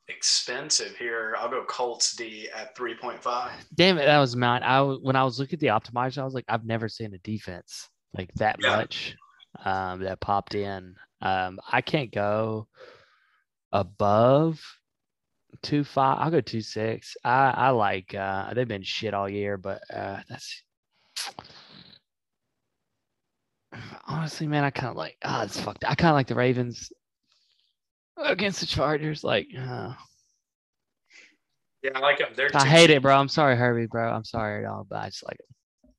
expensive here. I'll go Colts D at three point five. Damn it, that was mine. I when I was looking at the optimizer, I was like, I've never seen a defense like that Yeah. much um, that popped in. Um, I can't go above two five. I'll go two six. I I like. Uh, they've been shit all year, but uh, that's honestly, man. I kind of like. Ah, it's fucked. I kind of like the Ravens against the Chargers. Like, uh, Yeah, I like them. They're I two- hate it, bro. I'm sorry, Herbie, bro. I'm sorry, y'all, but I just like it.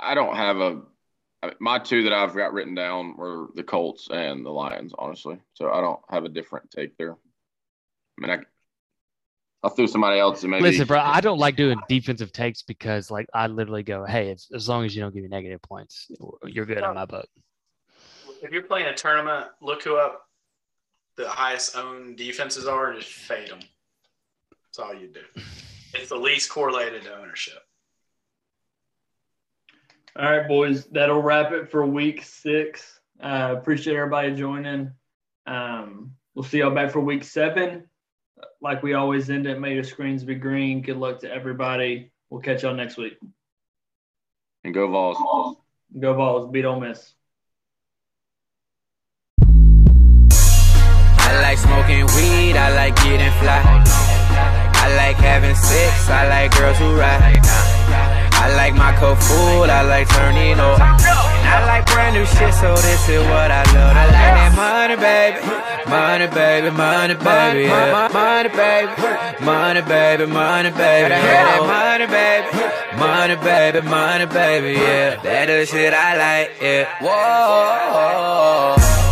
I don't have a My two that I've got written down were the Colts and the Lions, honestly. So I don't have a different take there. I mean, I, I'll throw somebody else and maybe. Listen, bro, I don't like doing defensive takes because, like, I literally go, "Hey, it's, as long as you don't give me negative points, you're good in my book." If you're playing a tournament, look who up the highest owned defenses are and just fade them. That's all you do. It's the least correlated to ownership. All right, boys, that'll wrap it for week six. Uh, appreciate everybody joining. Um, we'll see y'all back for week seven. Like we always end it, may your screens be green. Good luck to everybody. We'll catch y'all next week. and go Vols. Go Vols, beat Ole Miss. I like smoking weed, I like getting fly. I like having sex, I like girls who ride. I like my cup food. I like turning up. And I like brand new shit, so this is what I love. I like that money, baby. Money, baby, money, baby. Yeah. Money, baby. Money, baby, money, baby. Hear that money, baby. Money, baby, money, baby. Yeah. That the shit I like. Yeah. Whoa.